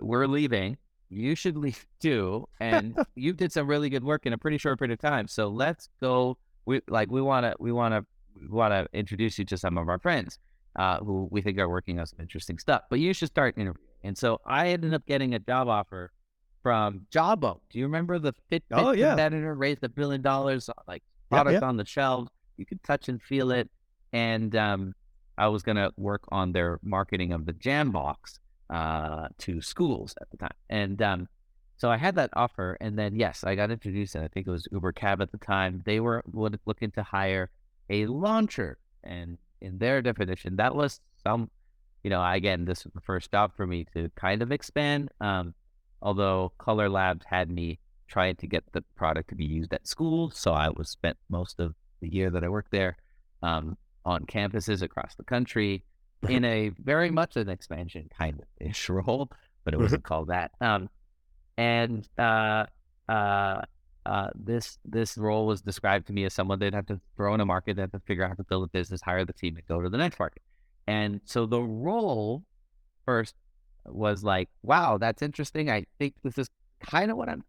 We're leaving. You should leave too. And you did some really good work in a pretty short period of time. So let's go. We like we want to we want to want to introduce you to some of our friends uh, who we think are working on some interesting stuff. But you should start interviewing. And so I ended up getting a job offer from Jawbone. Do you remember the Fitbit Oh, yeah. competitor raised a billion dollars, uh, like Yep, product yep. on the shelves? You could touch and feel it. And um, I was going to work on their marketing of the Jambox uh, to schools at the time. And um, so I had that offer. And then, yes, I got introduced, and I think it was Uber Cab at the time. They were looking to hire a launcher. And in their definition, that was some, you know, again, this was the first job for me to kind of expand. Um, although Color Labs had me trying to get the product to be used at schools. So I was spent most of the year that I worked there um, on campuses across the country in a very much an expansion kind of ish role, but it wasn't called that. Um, and uh, uh, uh, this this role was described to me as someone they'd have to throw in a market, they'd have to figure out how to build a business, hire the team, and go to the next market. And so the role first was like, wow, that's interesting. I think this is kind of what I'm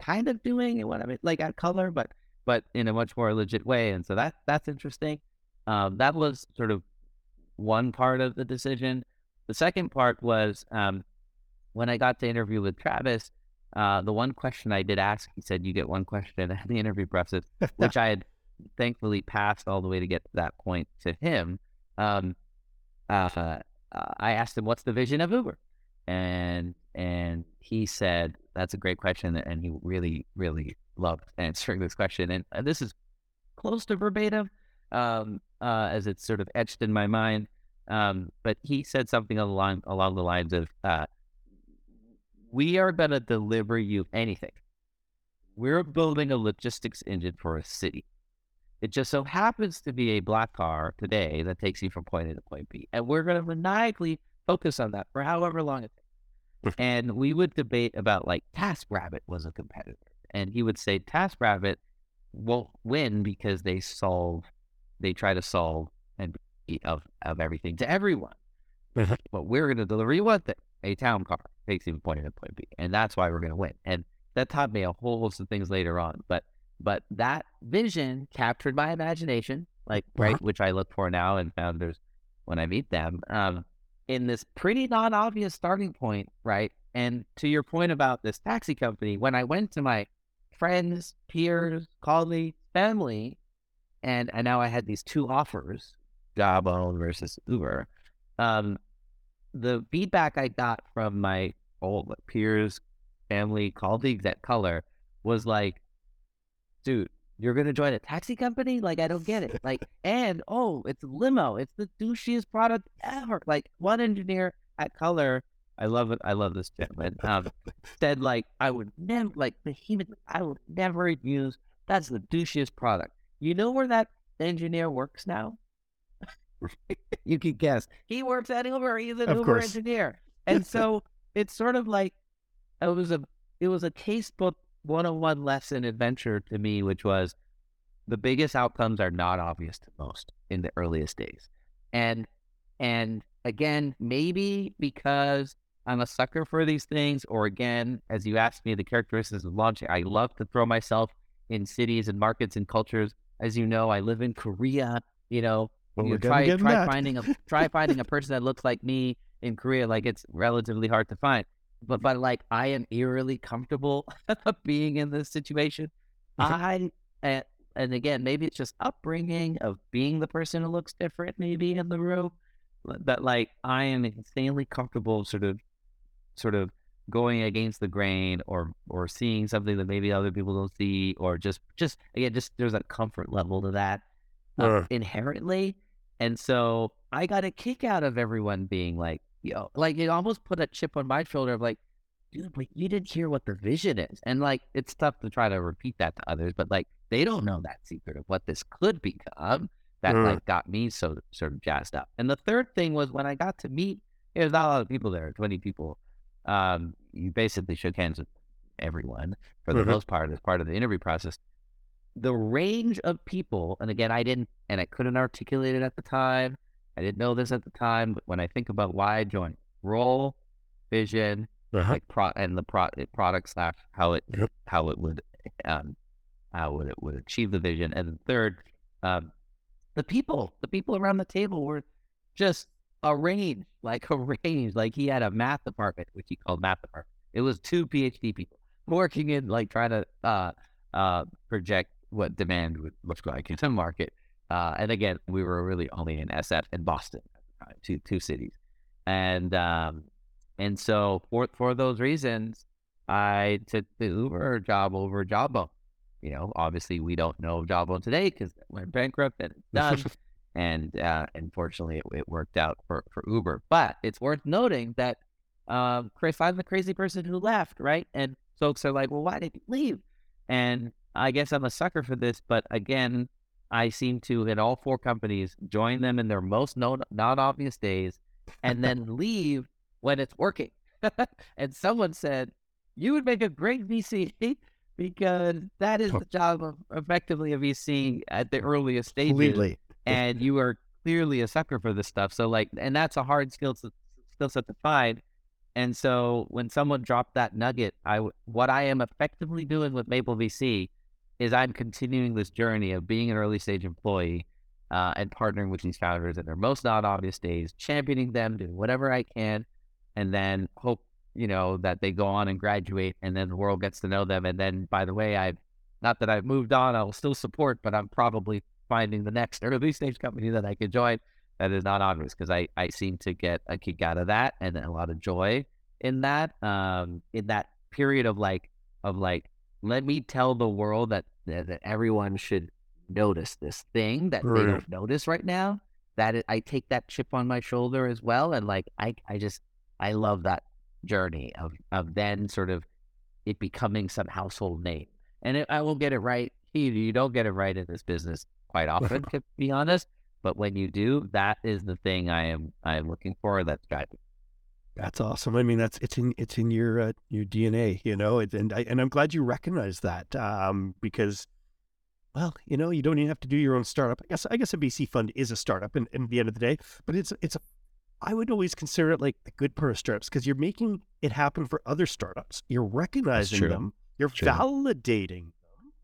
kind of doing and what I'm like at color, but but in a much more legit way. And so that that's interesting. Um, that was sort of one part of the decision. The second part was um, when I got to interview with Travis. Uh, the one question I did ask, he said, "You get one question at the interview process," which I had thankfully passed all the way to get to that point to him. Um, uh, uh, I asked him, "What's the vision of Uber?" and and he said, "That's a great question," and he really, really loved answering this question. And uh, this is close to verbatim, um, uh, as it's sort of etched in my mind. Um, but he said something along along the lines of, uh, "We are going to deliver you anything. We're building a logistics engine for a city." It just so happens to be a black car today that takes you from point A to point B. And we're going to maniacally focus on that for however long it takes. and we would debate about like TaskRabbit was a competitor. And he would say TaskRabbit won't win because they solve, they try to solve and be of, of everything to everyone. Mhm. but we're going to deliver you one thing, a town car takes you from point A to point B. And that's why we're going to win. And that taught me a whole host of things later on. But but that vision captured my imagination, like right, Uh-huh. which I look for now and founders when I meet them, um, in this pretty non-obvious starting point, right? And to your point about this taxi company, when I went to my friends, peers, colleagues, family, and and now I had these two offers, Jawbone versus Uber. Um, the feedback I got from my old peers, family, colleagues at Color was like, dude, you're gonna join a taxi company? Like, I don't get it. Like, and oh, it's limo. It's the douchiest product ever. Like, one engineer at Color, I love it. I love this gentleman. Um, said like, I would never like vehemently, I would never use. That's the douchiest product. You know where that engineer works now? you can guess. He works at Uber. He's an Of Uber course. engineer. And so it's sort of like it was a it was a casebook 101 lesson adventure to me, which was the biggest outcomes are not obvious to most in the earliest days. And and again, maybe because I'm a sucker for these things, or again, as you asked me, the characteristics of launching, I love to throw myself in cities and markets and cultures. As you know, I live in Korea. You know, Well, you try try that. finding a try finding a person that looks like me in Korea. Like it's relatively hard to find. But but like I am eerily comfortable being in this situation. I and, and again, maybe it's just upbringing of being the person who looks different, maybe in the room. But but, like I am insanely comfortable, sort of, sort of going against the grain, or or seeing something that maybe other people don't see, or just just again, just there's a comfort level to that uh, Uh. inherently. And so I got a kick out of everyone being like, yo, like it almost put a chip on my shoulder of like, dude, like you didn't hear what the vision is. And like it's tough to try to repeat that to others, but like they don't know that secret of what this could become that Mm. like got me so sort of jazzed up. And the third thing was when I got to meet there's not a lot of people there, twenty people. Um, you basically shook hands with everyone for the Mhm. most part as part of the interview process the range of people, and again, I didn't, and I couldn't articulate it at the time. I didn't know this at the time, but when I think about why I joined, role, vision, Uh-huh. like pro and the pro product slash how it Yep. how it would um how would it would achieve the vision, and third, um, the people, the people around the table were just a range, like a range. Like he had a math department, which he called math department. It was two PhD people working in like trying to uh uh project what demand would look like in the market. Uh, and again, we were really only in SF and Boston at the time, two two cities, and um, and so for for those reasons, I took the Uber job over Jawbone. You know, obviously we don't know Jawbone today because went bankrupt and it's done. And uh, unfortunately, it, it worked out for, for Uber. But it's worth noting that um, Chris, I'm the crazy person who left, right? And folks are like, "Well, why did you leave?" And I guess I'm a sucker for this, but again, I seem to in all four companies join them in their most non obvious days, and then leave when it's working. and someone said, "You would make a great VC." Because that is the job of effectively a VC at the earliest stages Completely. And you are clearly a sucker for this stuff. So like, and that's a hard skill to, skill set to find. And so when someone dropped that nugget, I what I am effectively doing with Maple VC is I'm continuing this journey of being an early stage employee uh, and partnering with these founders in their most not obvious days, championing them, doing whatever I can, and then hope you know that they go on and graduate, and then the world gets to know them. And then, by the way, I not that I've moved on, I will still support, but I'm probably finding the next early stage company that I could join. That is not obvious because I, I seem to get a kick out of that and a lot of joy in that um in that period of like of like let me tell the world that that, that everyone should notice this thing that they don't notice right now that it, I take that chip on my shoulder as well and like I I just I love that journey of of then sort of it becoming some household name. And it, I will get it right you, you don't get it right in this business quite often, to be honest. But when you do, that is the thing I am I am looking for. That's driving. That's awesome. I mean, that's it's in it's in your uh, your DNA, you know, it, and I, and I'm glad you recognize that um, because, well, you know, you don't even have to do your own startup. I guess I guess a VC fund is a startup, in, in the end of the day, but it's it's a I would always consider it like the good part of startups because you're making it happen for other startups. You're recognizing them. You're True. validating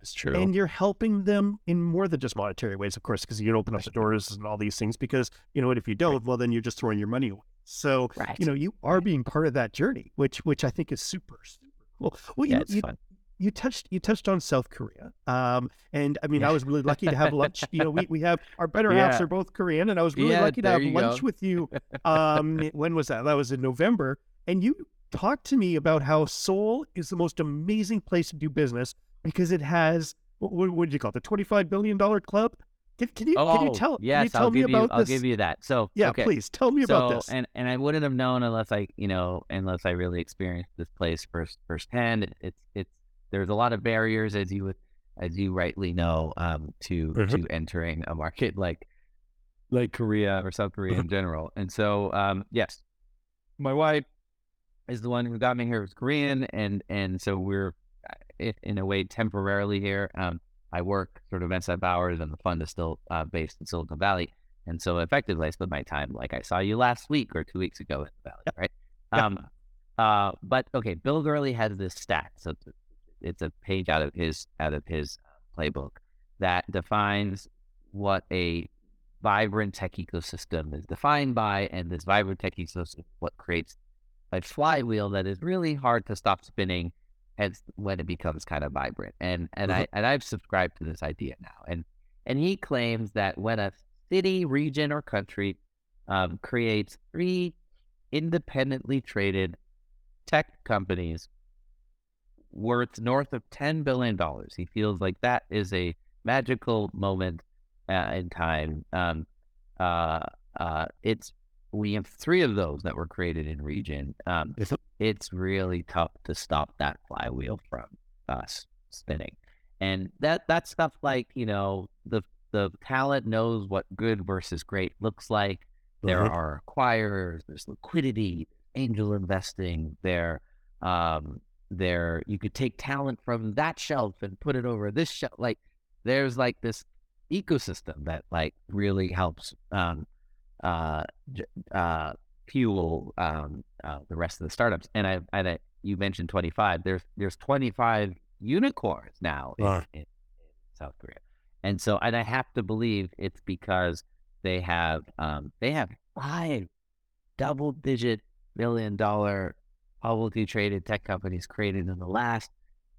It's true. and you're helping them in more than just monetary ways, of course, because you open up the doors and all these things. Because you know what, if you don't, well, then you're just throwing your money away. So right. you know you are being part of that journey, which which I think is super super cool. Well, yeah, you, it's you, fun. you touched you touched on South Korea, um, and I mean I was really lucky to have lunch. You know, we, we have our better halves are both Korean, and I was really Yeah, lucky to have lunch go. with you. Um, when was that? That was in November, and you talked to me about how Seoul is the most amazing place to do business because it has what, what, did you call it? The twenty five billion dollar club. Can, can you Oh, can you tell yes, you tell I'll me give about you. I'll give you that. So yeah, okay. please tell me about this. And and I wouldn't have known unless I, you know, unless I really experienced this place first firsthand. It, it's it's there's a lot of barriers as you would as you rightly know um, to Mhm. to entering a market like like Korea or South Korea in general. And so um, yes, my wife is the one who got me here. Was Korean, and and so we're in a way temporarily here. Um, I work sort of inside hours, and the fund is still uh, based in Silicon Valley. And so effectively, I spend my time like I saw you last week or two weeks ago in the Valley, right? Yeah. Um, uh, but okay, Bill Gurley has this stat. So it's a, page out of his out of his uh, playbook that defines what a vibrant tech ecosystem is defined by, and this vibrant tech ecosystem is what creates a flywheel that is really hard to stop spinning hence when it becomes kind of vibrant. And and I and I've subscribed to this idea now. And and he claims that when a city, region, or country um, creates three independently traded tech companies worth north of ten billion dollars, he feels like that is a magical moment uh, in time. Um, uh, uh, it's we have three of those that were created in region. Um. It's really tough to stop that flywheel from us spinning. And that that's stuff like, you know, the the talent knows what good versus great looks like. There Mhm. are acquirers, there's liquidity, angel investing, there um there you could take talent from that shelf and put it over this shelf. Like there's like this ecosystem that like really helps um, uh, uh, fuel um, uh, the rest of the startups. And I, and I, you mentioned 25. There's there's 25 unicorns now in, in, in South Korea, and so and I have to believe it's because they have um, they have five double digit million dollar publicly traded tech companies created in the last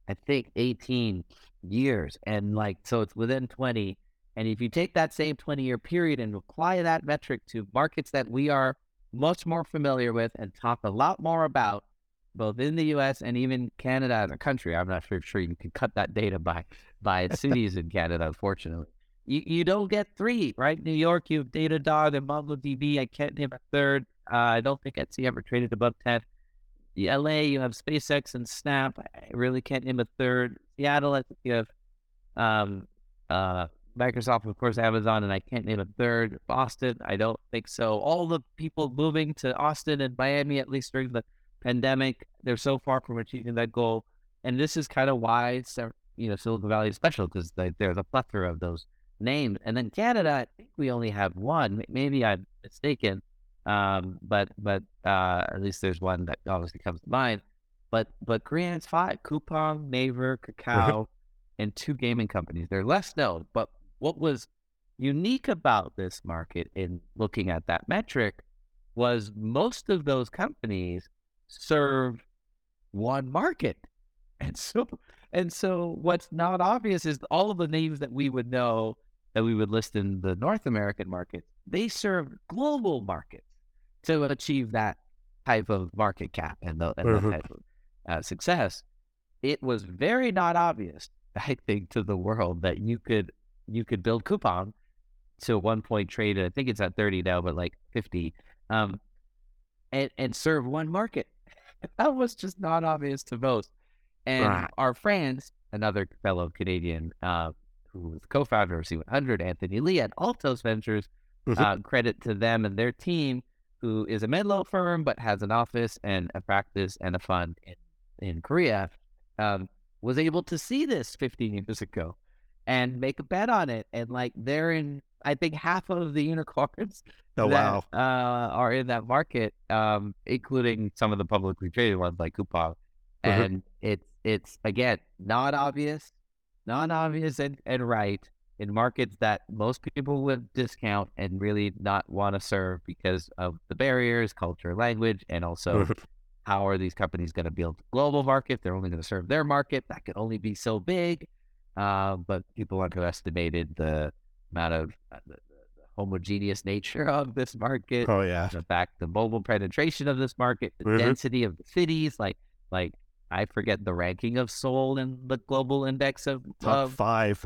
I think 18 years. And like, so it's within 20. And if you take that same 20 year period and apply that metric to markets that we are much more familiar with and talk a lot more about, both in the US and even Canada as a country, I'm not sure, sure you can cut that data by, by cities in Canada, unfortunately. You, you don't get three, right? New York, you have Datadog and MongoDB. I can't name a third. Uh, I don't think Etsy ever traded above 10. The LA, you have SpaceX and Snap. I really can't name a third. Seattle, I think you have um, uh, Microsoft, of course, Amazon, and I can't name a third. Boston, I don't think so. All the people moving to Austin and Miami, at least during the pandemic, they're so far from achieving that goal. And this is kind of why you know Silicon Valley is special because they there's a plethora of those names. And then Canada, I think we only have one. Maybe I'm mistaken. Um, but but uh, at least there's one that obviously comes to mind. But but has five: Coupang, Naver, Kakao, and two gaming companies. They're less known. But what was unique about this market in looking at that metric was most of those companies serve one market. And so and so what's not obvious is all of the names that we would know that we would list in the North American market, they serve global markets to achieve that type of market cap and, the, and mm-hmm. type of uh, success, it was very not obvious, I think, to the world that you could you could build Coupang to one point trade. I think it's at thirty now, but like fifty, um, and and serve one market. that was just not obvious to most. And right. our friends, another fellow Canadian uh, who was co-founder of C100, Anthony Lee at Altos Ventures, mm-hmm. uh, credit to them and their team who is a Menlo firm but has an office and a practice and a fund in, in Korea, um, was able to see this 15 years ago and make a bet on it. And like they're in, I think half of the unicorns oh, that wow. uh, are in that market, um, including some of the publicly traded ones like Coupang. Mm-hmm. And it's it's again not obvious, not obvious and, and right in markets that most people would discount and really not want to serve because of the barriers, culture, language, and also how are these companies going to build global market? They're only going to serve their market. That can only be so big. Uh, but people underestimated the amount of uh, the, the, homogeneous nature of this market. Oh yeah, the fact the mobile penetration of this market, the mm-hmm. density of the cities, like like I forget the ranking of Seoul in the global index of top of, five.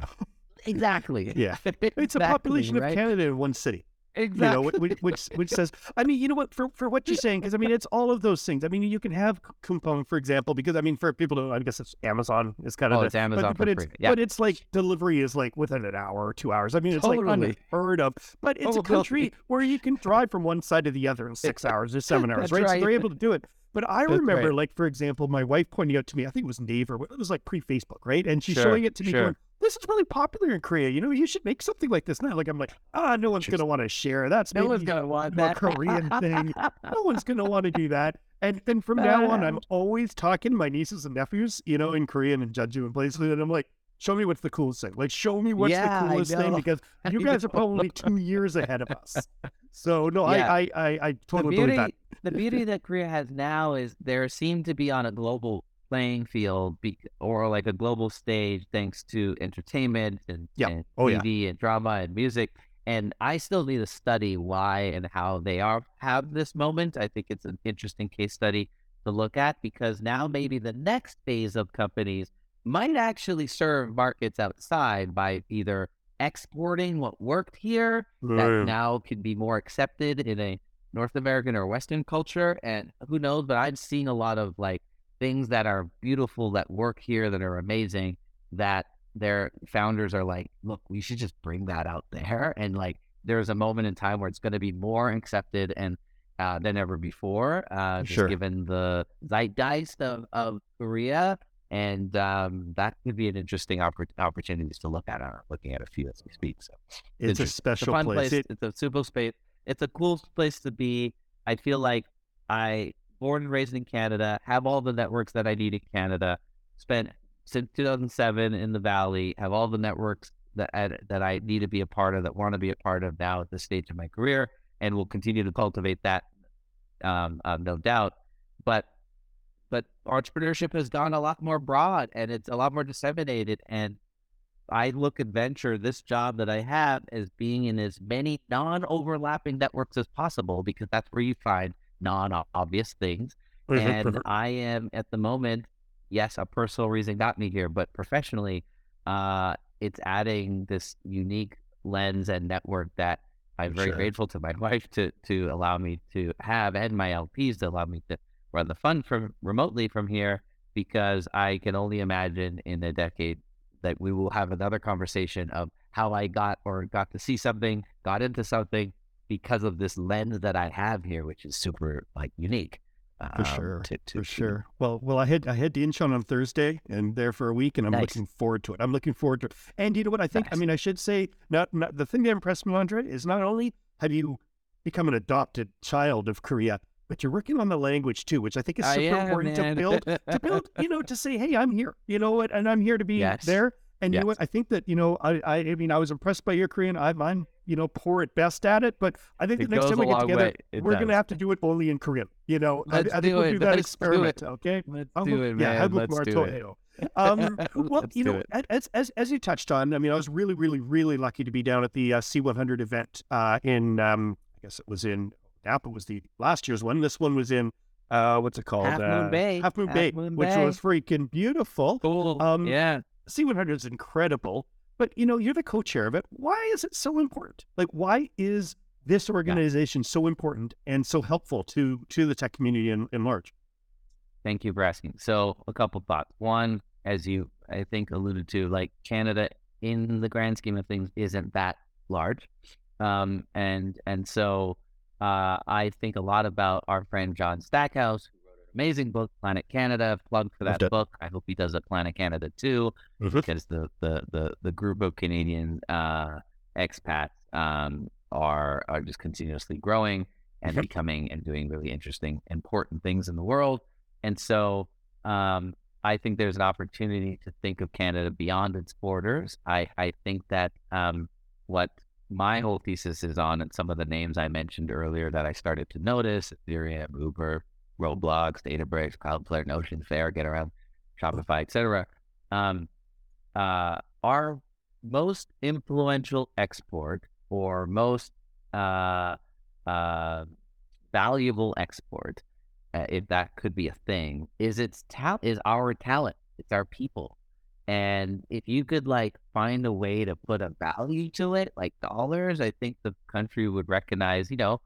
Exactly. Yeah. It's a population right? of Canada in one city. Exactly. You know, which, which, which says, I mean, you know what, for, for what you're saying, because I mean, it's all of those things. I mean, you can have Coupang, for example, because I mean, for people to, I guess it's Amazon is kind of, oh, the, it's Amazon, but, but it's, yeah. but it's like delivery is like within an hour or two hours. I mean, it's totally. like unheard of, but it's oh, a country where you can drive from one side to the other in six hours or seven hours, right? right? So they're able to do it. But I That's remember, right. like, for example, my wife pointing out to me, I think it was Naver, it was like pre Facebook, right? And she's sure, showing it to me, sure. going, this is really popular in Korea. You know, you should make something like this now. Like, I'm like, ah, no one's going to want to share. That's no one's going to want that Korean thing. no one's going to want to do that. And then from now on, I'm always talking to my nieces and nephews, you know, in Korean and Jeju and places. And I'm like, show me what's the coolest thing. Like, show me what's yeah, the coolest thing because you guys are probably two years ahead of us. So no, yeah. I, I, I, I totally the beauty, believe that. the beauty that Korea has now is there seem to be on a global playing field be, or like a global stage thanks to entertainment and, yep. and oh, TV yeah. and drama and music. And I still need to study why and how they are have this moment. I think it's an interesting case study to look at because now maybe the next phase of companies might actually serve markets outside by either exporting what worked here mm. that now can be more accepted in a North American or Western culture. And who knows, but I've seen a lot of like things that are beautiful that work here that are amazing that their founders are like, look, we should just bring that out there. And like, there's a moment in time where it's going to be more accepted and uh, than ever before, uh, just sure. given the zeitgeist of, of Korea and um, that could be an interesting oppor- opportunity to look at. I'm looking at a few as we speak. So It's a It's a special fun place. place. It- It's a super space. It's a cool place to be. I feel like I born and raised in Canada, have all the networks that I need in Canada. Spent since 2007 in the Valley, have all the networks that I, that I need to be a part of, that want to be a part of now at this stage of my career, and will continue to cultivate that, um, uh, no doubt. But but entrepreneurship has gone a lot more broad, and it's a lot more disseminated, and I look at venture, this job that I have, as being in as many non overlapping networks as possible because that's where you find non obvious things. And I am at the moment, yes, a personal reason got me here, but professionally, uh, it's adding this unique lens and network that I'm very Sure. grateful to my wife to to allow me to have and my LPs to allow me to run the fund from remotely from here because I can only imagine in a decade that we will have another conversation of how I got or got to see something, got into something because of this lens that I have here, which is super like unique. For um, sure, to, to, for sure. Well, well, I had I had to Incheon on Thursday and there for a week, and I'm Nice. looking forward to it. I'm looking forward to it. And you know what? I think I mean I should say not, not the thing that impressed me, Andre, is not only have you become an adopted child of Korea, but you're working on the language too, which I think is I super am, important man. to build to build. You know, to say, hey, I'm here. You know what? And I'm here to be Yes. there. And you know what? I think that you know, I, I I mean, I was impressed by your Korean. I'm I'm you know poor at best at it, but I think It the next time we get together, we're gonna have to do it only in Korean. You know, I, Let's I think do we'll it. do that Let's do experiment. it. Okay. Let's Oh, do it, yeah, man. Let's do it. Um, well, Let's you know, as, as as you touched on, I mean, I was really, really, really lucky to be down at the uh, C100 event uh, in, um, I guess it was in Napa was the last year's one. This one was in, uh, what's it called? Half Moon uh, Bay. Half Moon Half Bay, Moon which Bay. was freaking beautiful. Cool. Um, yeah. C100 is incredible, but you know, you're the co-chair of it. Why is it so important? Like, why is this organization so important and so helpful to to the tech community in, in large? Thank you for asking. So, a couple of thoughts. One, as you I think alluded to, like Canada in the grand scheme of things isn't that large, um, and and so uh, I think a lot about our friend John Stackhouse, who wrote an amazing book, Planet Canada. Plug for Loved that it. book. I hope he does a Planet Canada too, Mhm. because the the the the group of Canadian uh, expats um, are are just continuously growing and Mhm. becoming and doing really interesting, important things in the world. And so um, I think there's an opportunity to think of Canada beyond its borders. I, I think that um, what my whole thesis is on, and some of the names I mentioned earlier that I started to notice Ethereum, Uber, Roblox, Databricks, Cloudflare, Notion, Faire, Get Around, Shopify, etc. Um, uh, our most influential export or most uh, uh, valuable export uh, if that could be a thing, is its talent, is our talent. It's our people. And if you could like find a way to put a value to it, like dollars, I think the country would recognize, you know,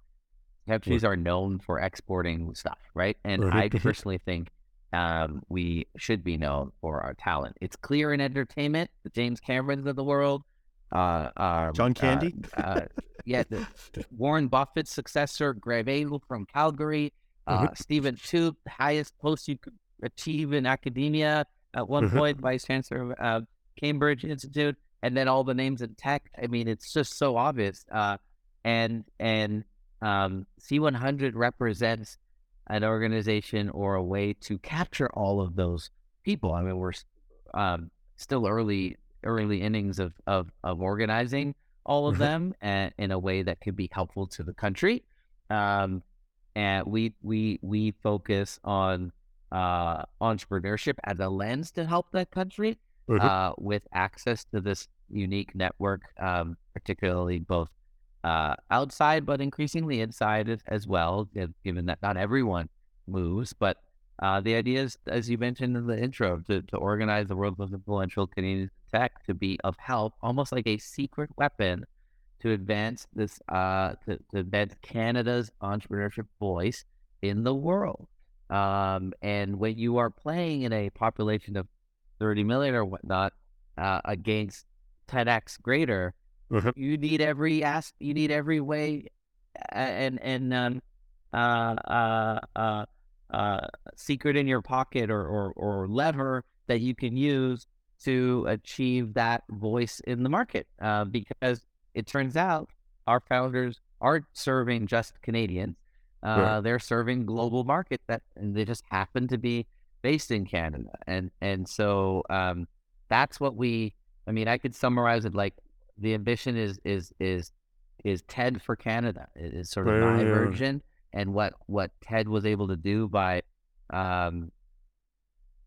countries are known for exporting stuff, right? And I personally think um, we should be known for our talent. It's clear in entertainment, the James Camerons of the world, uh, um, John uh, Candy? uh, yeah, the, Warren Buffett's successor, Greg Abel from Calgary, uh, Stephen the highest post you could achieve in academia at one Mhm. point, vice chancellor of uh, Cambridge Institute, and then all the names in tech. I mean, it's just so obvious. Uh, and and um, C100 represents an organization or a way to capture all of those people. I mean, we're um, still early early innings of of, of organizing all of Mhm. them and, in a way that could be helpful to the country. Um, and we we we focus on uh, entrepreneurship as a lens to help that country Mhm. uh, with access to this unique network, um, particularly both uh, outside but increasingly inside as, well, given that not everyone moves. But uh, the idea is, as you mentioned in the intro, to, to organize the world's most influential Canadian tech to be of help, almost like a secret weapon to advance this, uh, to, to advance Canada's entrepreneurship voice in the world. Um, and when you are playing in a population of 30 million or whatnot uh, against 10x greater, Mhm. you need every ask, you need every way and and um, uh, uh, uh, uh, secret in your pocket or, or or lever that you can use to achieve that voice in the market. Uh, because it turns out our founders aren't serving just Canadians; uh, right. they're serving global market that, and they just happen to be based in Canada. And and so um, that's what we. I mean, I could summarize it like the ambition is is is is TED for Canada. It is sort of my version, and what what TED was able to do by, um,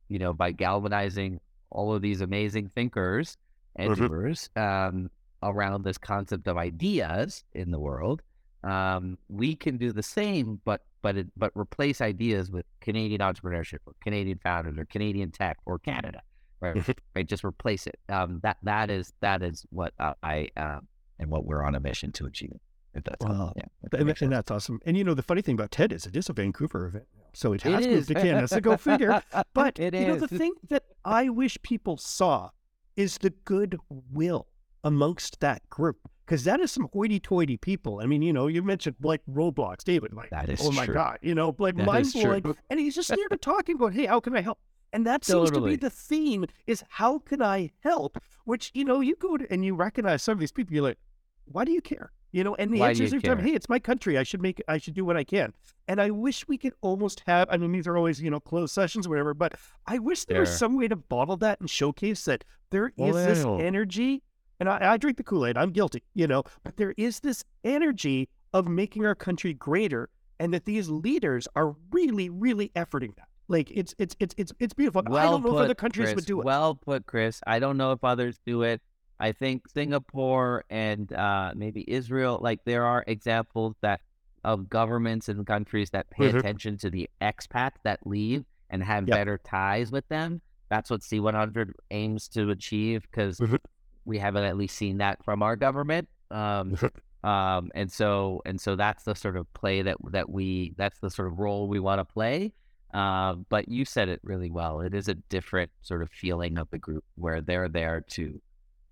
you know, by galvanizing all of these amazing thinkers and mm-hmm. doers um, around this concept of ideas in the world. Um, we can do the same, but but it, but replace ideas with Canadian entrepreneurship or Canadian founders or Canadian tech or Canada, right? Mm-hmm. right? Just replace it. Um, that that is that is what uh, I uh, and what we're on a mission to achieve. If that's wow. yeah, and, and, that's awesome. And you know, the funny thing about TED is it is a Vancouver event, so it has it moved to Canada. So go figure. But it you is. know, the thing that I wish people saw is the goodwill amongst that group because that is some hoity-toity people. I mean, you know, you mentioned like Roblox, David. Like, that is oh my god, you know, like mind blowing. And he's just there to talking about, hey, how can I help? And that seems to be the theme: is how can I help? Which you know, you go to and you recognize some of these people. You're like, why do you care? You know, and the Why answer is time, hey, it's my country. I should make I should do what I can. And I wish we could almost have I mean, these are always, you know, closed sessions or whatever, but I wish there was some way to bottle that and showcase that there is well, this energy. And I, I drink the Kool-Aid, I'm guilty, you know, but there is this energy of making our country greater and that these leaders are really, really efforting that. Like it's it's it's it's it's beautiful. Well I don't know put, if other countries Chris. would do it. Well put, Chris. I don't know if others do it. I think Singapore and uh, maybe Israel, like there are examples that of governments and countries that pay mm-hmm. attention to the expats that leave and have yep. better ties with them. That's what C100 aims to achieve because mm-hmm. we haven't at least seen that from our government. Um, mm-hmm. um, and so and so that's the sort of play that that we that's the sort of role we want to play. Uh, but you said it really well. It is a different sort of feeling of the group where they're there to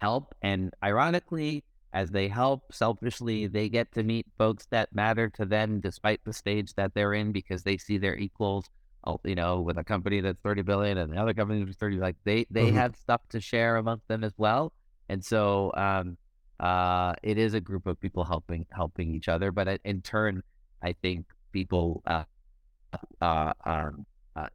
help. And ironically, as they help selfishly, they get to meet folks that matter to them despite the stage that they're in because they see their equals, oh, you know, with a company that's 30 billion and another company that's 30, like they, they mm-hmm. have stuff to share amongst them as well. And so, um, uh, it is a group of people helping, helping each other. But in turn, I think people, uh, uh, um, uh,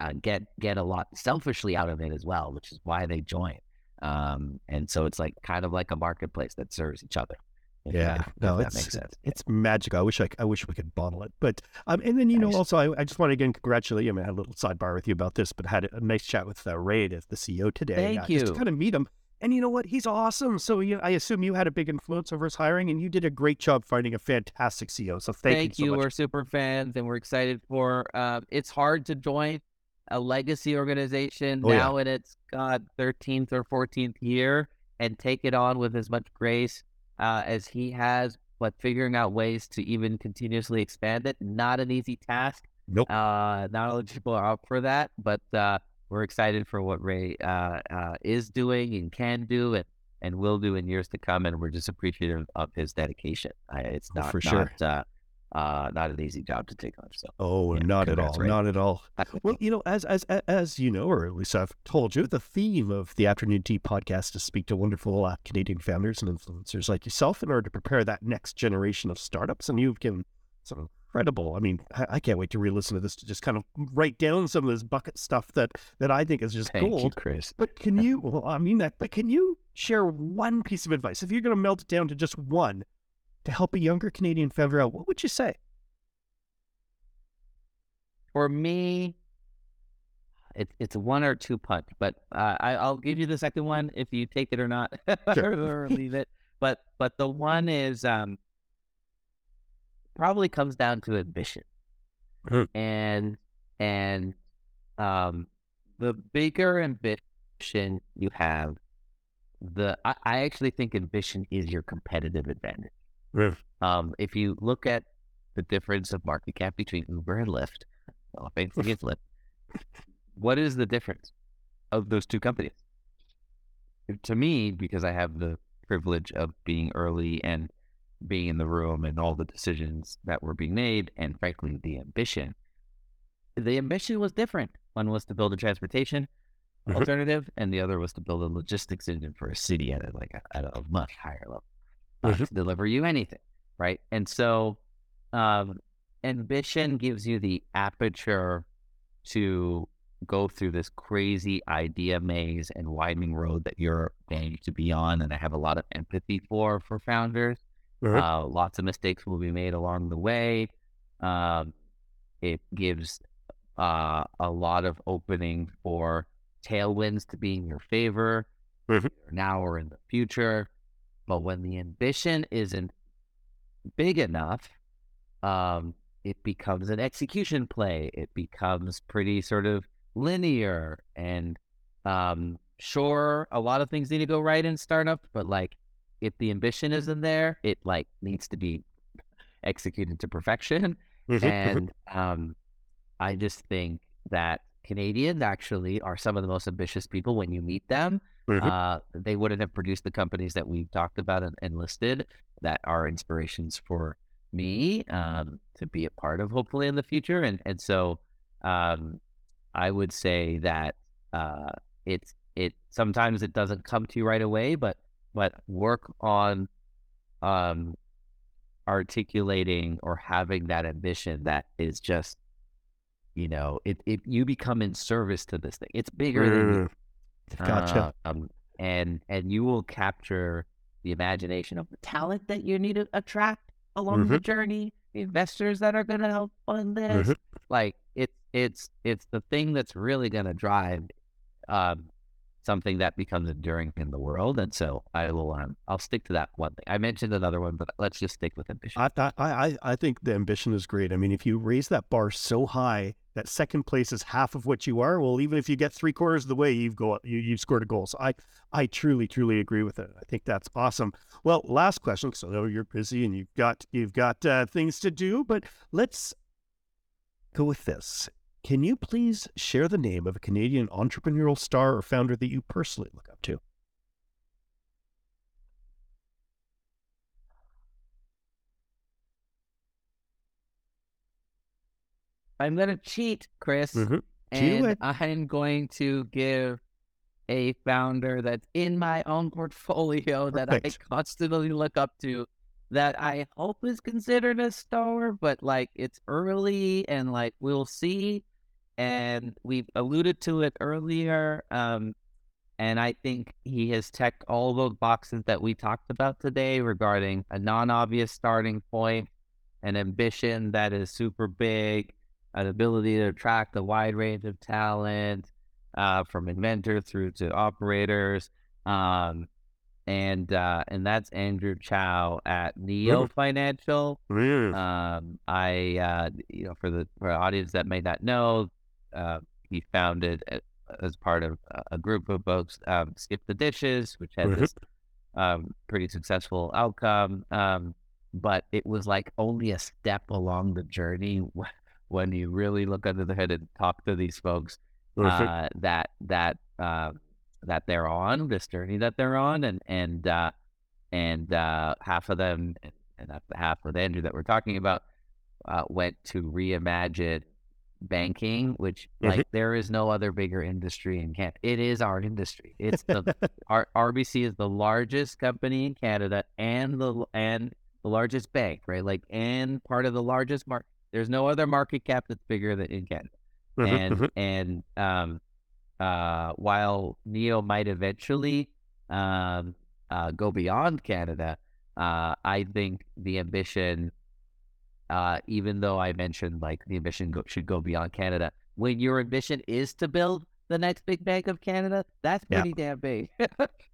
uh, get, get a lot selfishly out of it as well, which is why they join. Um, and so it's like kind of like a marketplace that serves each other. Yeah, no, that makes sense. It's magical. I wish I, I wish we could bottle it. But um, and then you know, also I, I just want to again congratulate you. I, mean, I had a little sidebar with you about this, but had a nice chat with uh, Ray, as the CEO today. Thank uh, you. Just to kind of meet him. And you know what? He's awesome. So you, I assume you had a big influence over his hiring, and you did a great job finding a fantastic CEO. So thank, you. thank you. you. So we're super fans, and we're excited for. Uh, it's hard to join a legacy organization oh, now yeah. in its God thirteenth or fourteenth year and take it on with as much grace uh, as he has, but figuring out ways to even continuously expand it not an easy task. Nope. Uh, not all the people are up for that, but uh, we're excited for what Ray uh, uh, is doing and can do and, and will do in years to come, and we're just appreciative of his dedication. it's not for not, sure uh, uh, not an easy job to take on. So, oh, yeah, not at all, not at all. well, you know, as as as you know, or at least I've told you, the theme of the Afternoon Tea podcast is to speak to wonderful uh, Canadian founders and influencers like yourself in order to prepare that next generation of startups. And you've given some incredible. I mean, I, I can't wait to re-listen to this to just kind of write down some of this bucket stuff that that I think is just Thank gold. You, Chris. But can you? Well, I mean that. But can you share one piece of advice if you're going to melt it down to just one? To help a younger Canadian founder out, what would you say? For me, it, it's one or two punch, but uh, I, will give you the second one if you take it or not, sure. or leave it. But but the one is um, probably comes down to ambition, mm. and and um, the bigger ambition you have, the I, I, actually think ambition is your competitive advantage. Mm. Um, if you look at the difference of market cap between Uber and Lyft, well, it's Lyft. What is the difference of those two companies? To me, because I have the privilege of being early and being in the room and all the decisions that were being made, and frankly, the ambition. The ambition was different. One was to build a transportation, Mhm. alternative, and the other was to build a logistics engine for a city at a, like a, at a much higher level uh, Mhm. to deliver you anything, right? And so, um, ambition gives you the aperture to go through this crazy idea maze and winding road that you're going to be on, and I have a lot of empathy for for founders. Mhm. Uh, lots of mistakes will be made along the way. Um, it gives uh, a lot of opening for tailwinds to be in your favor Mhm. now or in the future. But when the ambition isn't big enough, um, it becomes an execution play. It becomes pretty sort of linear. And um, sure, a lot of things need to go right in startup, but like if the ambition isn't there, it like needs to be executed to perfection. Mhm. Mhm. And um, I just think that Canadians actually are some of the most ambitious people when you meet them. Mhm. Uh, they wouldn't have produced the companies that we've talked about and, and listed that are inspirations for me um, to be a part of, hopefully in the future. And and so um, I would say that uh, it's it sometimes it doesn't come to you right away, but but work on um, articulating or having that ambition that is just you know it, it you become in service to this thing it's bigger than you. Gotcha. um, and and you will capture the imagination of the talent that you need to attract along Mm-hmm. the journey the investors that are going to help fund this Mhm. like it's it's it's the thing that's really going to drive um something that becomes enduring in the world and so i will um i'll stick to that one thing i mentioned another one but let's just stick with ambition I, I, I, think the ambition is great. I mean, if you raise that bar so high that second place is half of what you are, well, even if you get three quarters of the way, you've go you, you've scored a goal. So I, I truly, truly agree with it. I think that's awesome. Well, last question, So you're busy and you've got you've got uh, things to do, but let's go with this. Can you please share the name of a Canadian entrepreneurial star or founder that you personally look up to? i'm going to cheat chris Mhm. And. I'm going to give a founder that's in my own portfolio that I constantly look up to that I hope is considered a star, but like it's early and like we'll see. And we've alluded to it earlier. Um, and I think he has checked all those boxes that we talked about today regarding a non obvious starting point, an ambition that is super big, an ability to attract a wide range of talent, uh, from inventor through to operators. Um, and uh, and that's Andrew Chau at Neo Financial. Mm. Um, I, uh, you know, for the for audience that may not know, uh, he founded a, as part of a- group of folks, um, Skip the Dishes, which had Mhm. this um, pretty successful outcome. Um, but it was like only a step along the journey when you really look under the hood and talk to these folks uh, that that uh, that they're on this journey that they're on, and and uh, and uh, half of them, and, that's the half with Andrew that we're talking about, uh, went to reimagine banking, which Mhm. like there is no other bigger industry in Canada. It is our industry. It's the our, RBC is the largest company in Canada and the and the largest bank, right? Like and part of the largest market. There's no other market cap that's bigger than in Canada Mhm, and mhm. and um, uh, while Neo might eventually um, uh, go beyond Canada, uh, I think the ambition, uh, even though I mentioned like the ambition go- should go beyond Canada, when your ambition is to build the next big bank of Canada, that's Yeah. pretty damn big.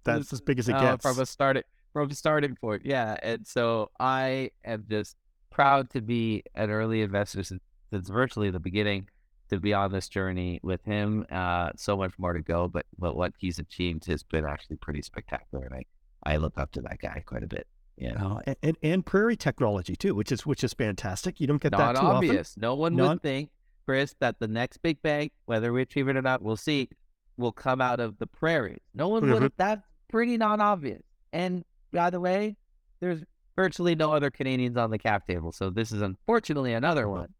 That's as big as it uh, gets. from a starting from a starting point. Yeah, and so I am just proud to be an early investor since, since virtually the beginning to be on this journey with him. Uh, so much more to go, but but what he's achieved has been actually pretty spectacular, and I I look up to that guy quite a bit. Yeah. Uh, and, and and prairie technology too, which is which is fantastic. You don't get Not that too obvious. No one Non- would think, Chris, that the next big bank, whether we achieve it or not, we'll see, will come out of the prairies. No one would Mhm. have. That's pretty non-obvious. And by the way, there's virtually no other Canadians on the cap table. So this is unfortunately another one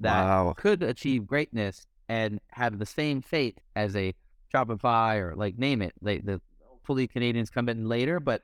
that Wow. could achieve greatness and have the same fate as a Shopify or like name it. They the hopefully Canadians come in later, but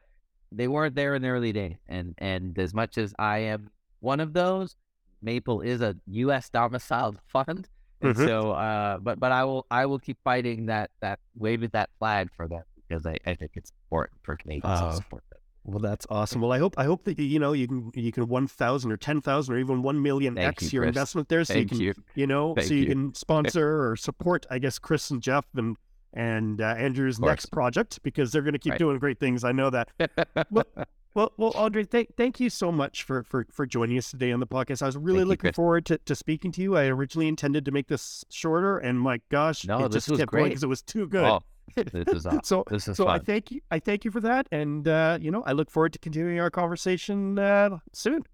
they weren't there in the early days. And and as much as I am one of those, Maple is a U.S. domiciled fund, and Mhm. so uh, but but I will I will keep fighting that that waving that flag for them because I, I think it's important for Canadians Uh, to support them. Well, that's awesome. Well, I hope I hope that you know you can you can one thousand or ten thousand or even one million Thank x you, your Chris. investment there, so Thank you can you. you know Thank so you, you. can sponsor or support I guess Chris and Jeff and and uh, Andrew's next project because they're going to keep Right. doing great things. I know that. Well, well, Andre, thank thank you so much for for for joining us today on the podcast. I was really Thank looking Chris. forward to, to speaking to you. I originally intended to make this shorter, and my gosh, No, it this just was kept going because it was too good. oh, this is awesome. so This is so I thank you. I thank you for that, and uh, you know, I look forward to continuing our conversation uh, soon.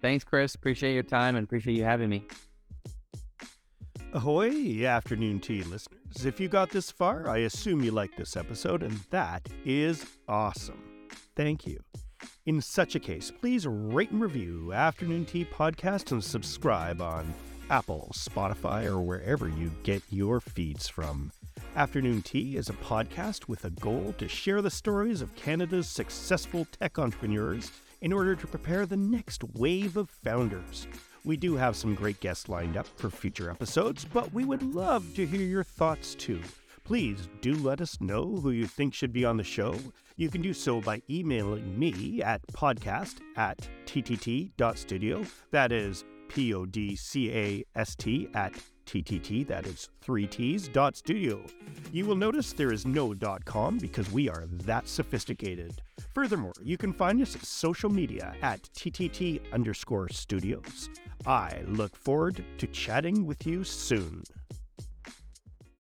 Thanks, Chris. Appreciate your time and appreciate you having me. Ahoy, afternoon tea listeners. If you got this far, I assume you liked this episode, and that is awesome. Thank you. In such a case, please rate and review Afternoon Tea Podcast and subscribe on Apple, Spotify, or wherever you get your feeds from. Afternoon Tea is a podcast with a goal to share the stories of Canada's successful tech entrepreneurs in order to prepare the next wave of founders. We do have some great guests lined up for future episodes, but we would love to hear your thoughts too. Please do let us know who you think should be on the show. You can do so by emailing me at podcast at ttt.studio. That is P O D C A S T at TTT, that is three T's dot studio. You will notice there is no dot com because we are that sophisticated. Furthermore, you can find us at social media at TTT underscore studios. I look forward to chatting with you soon.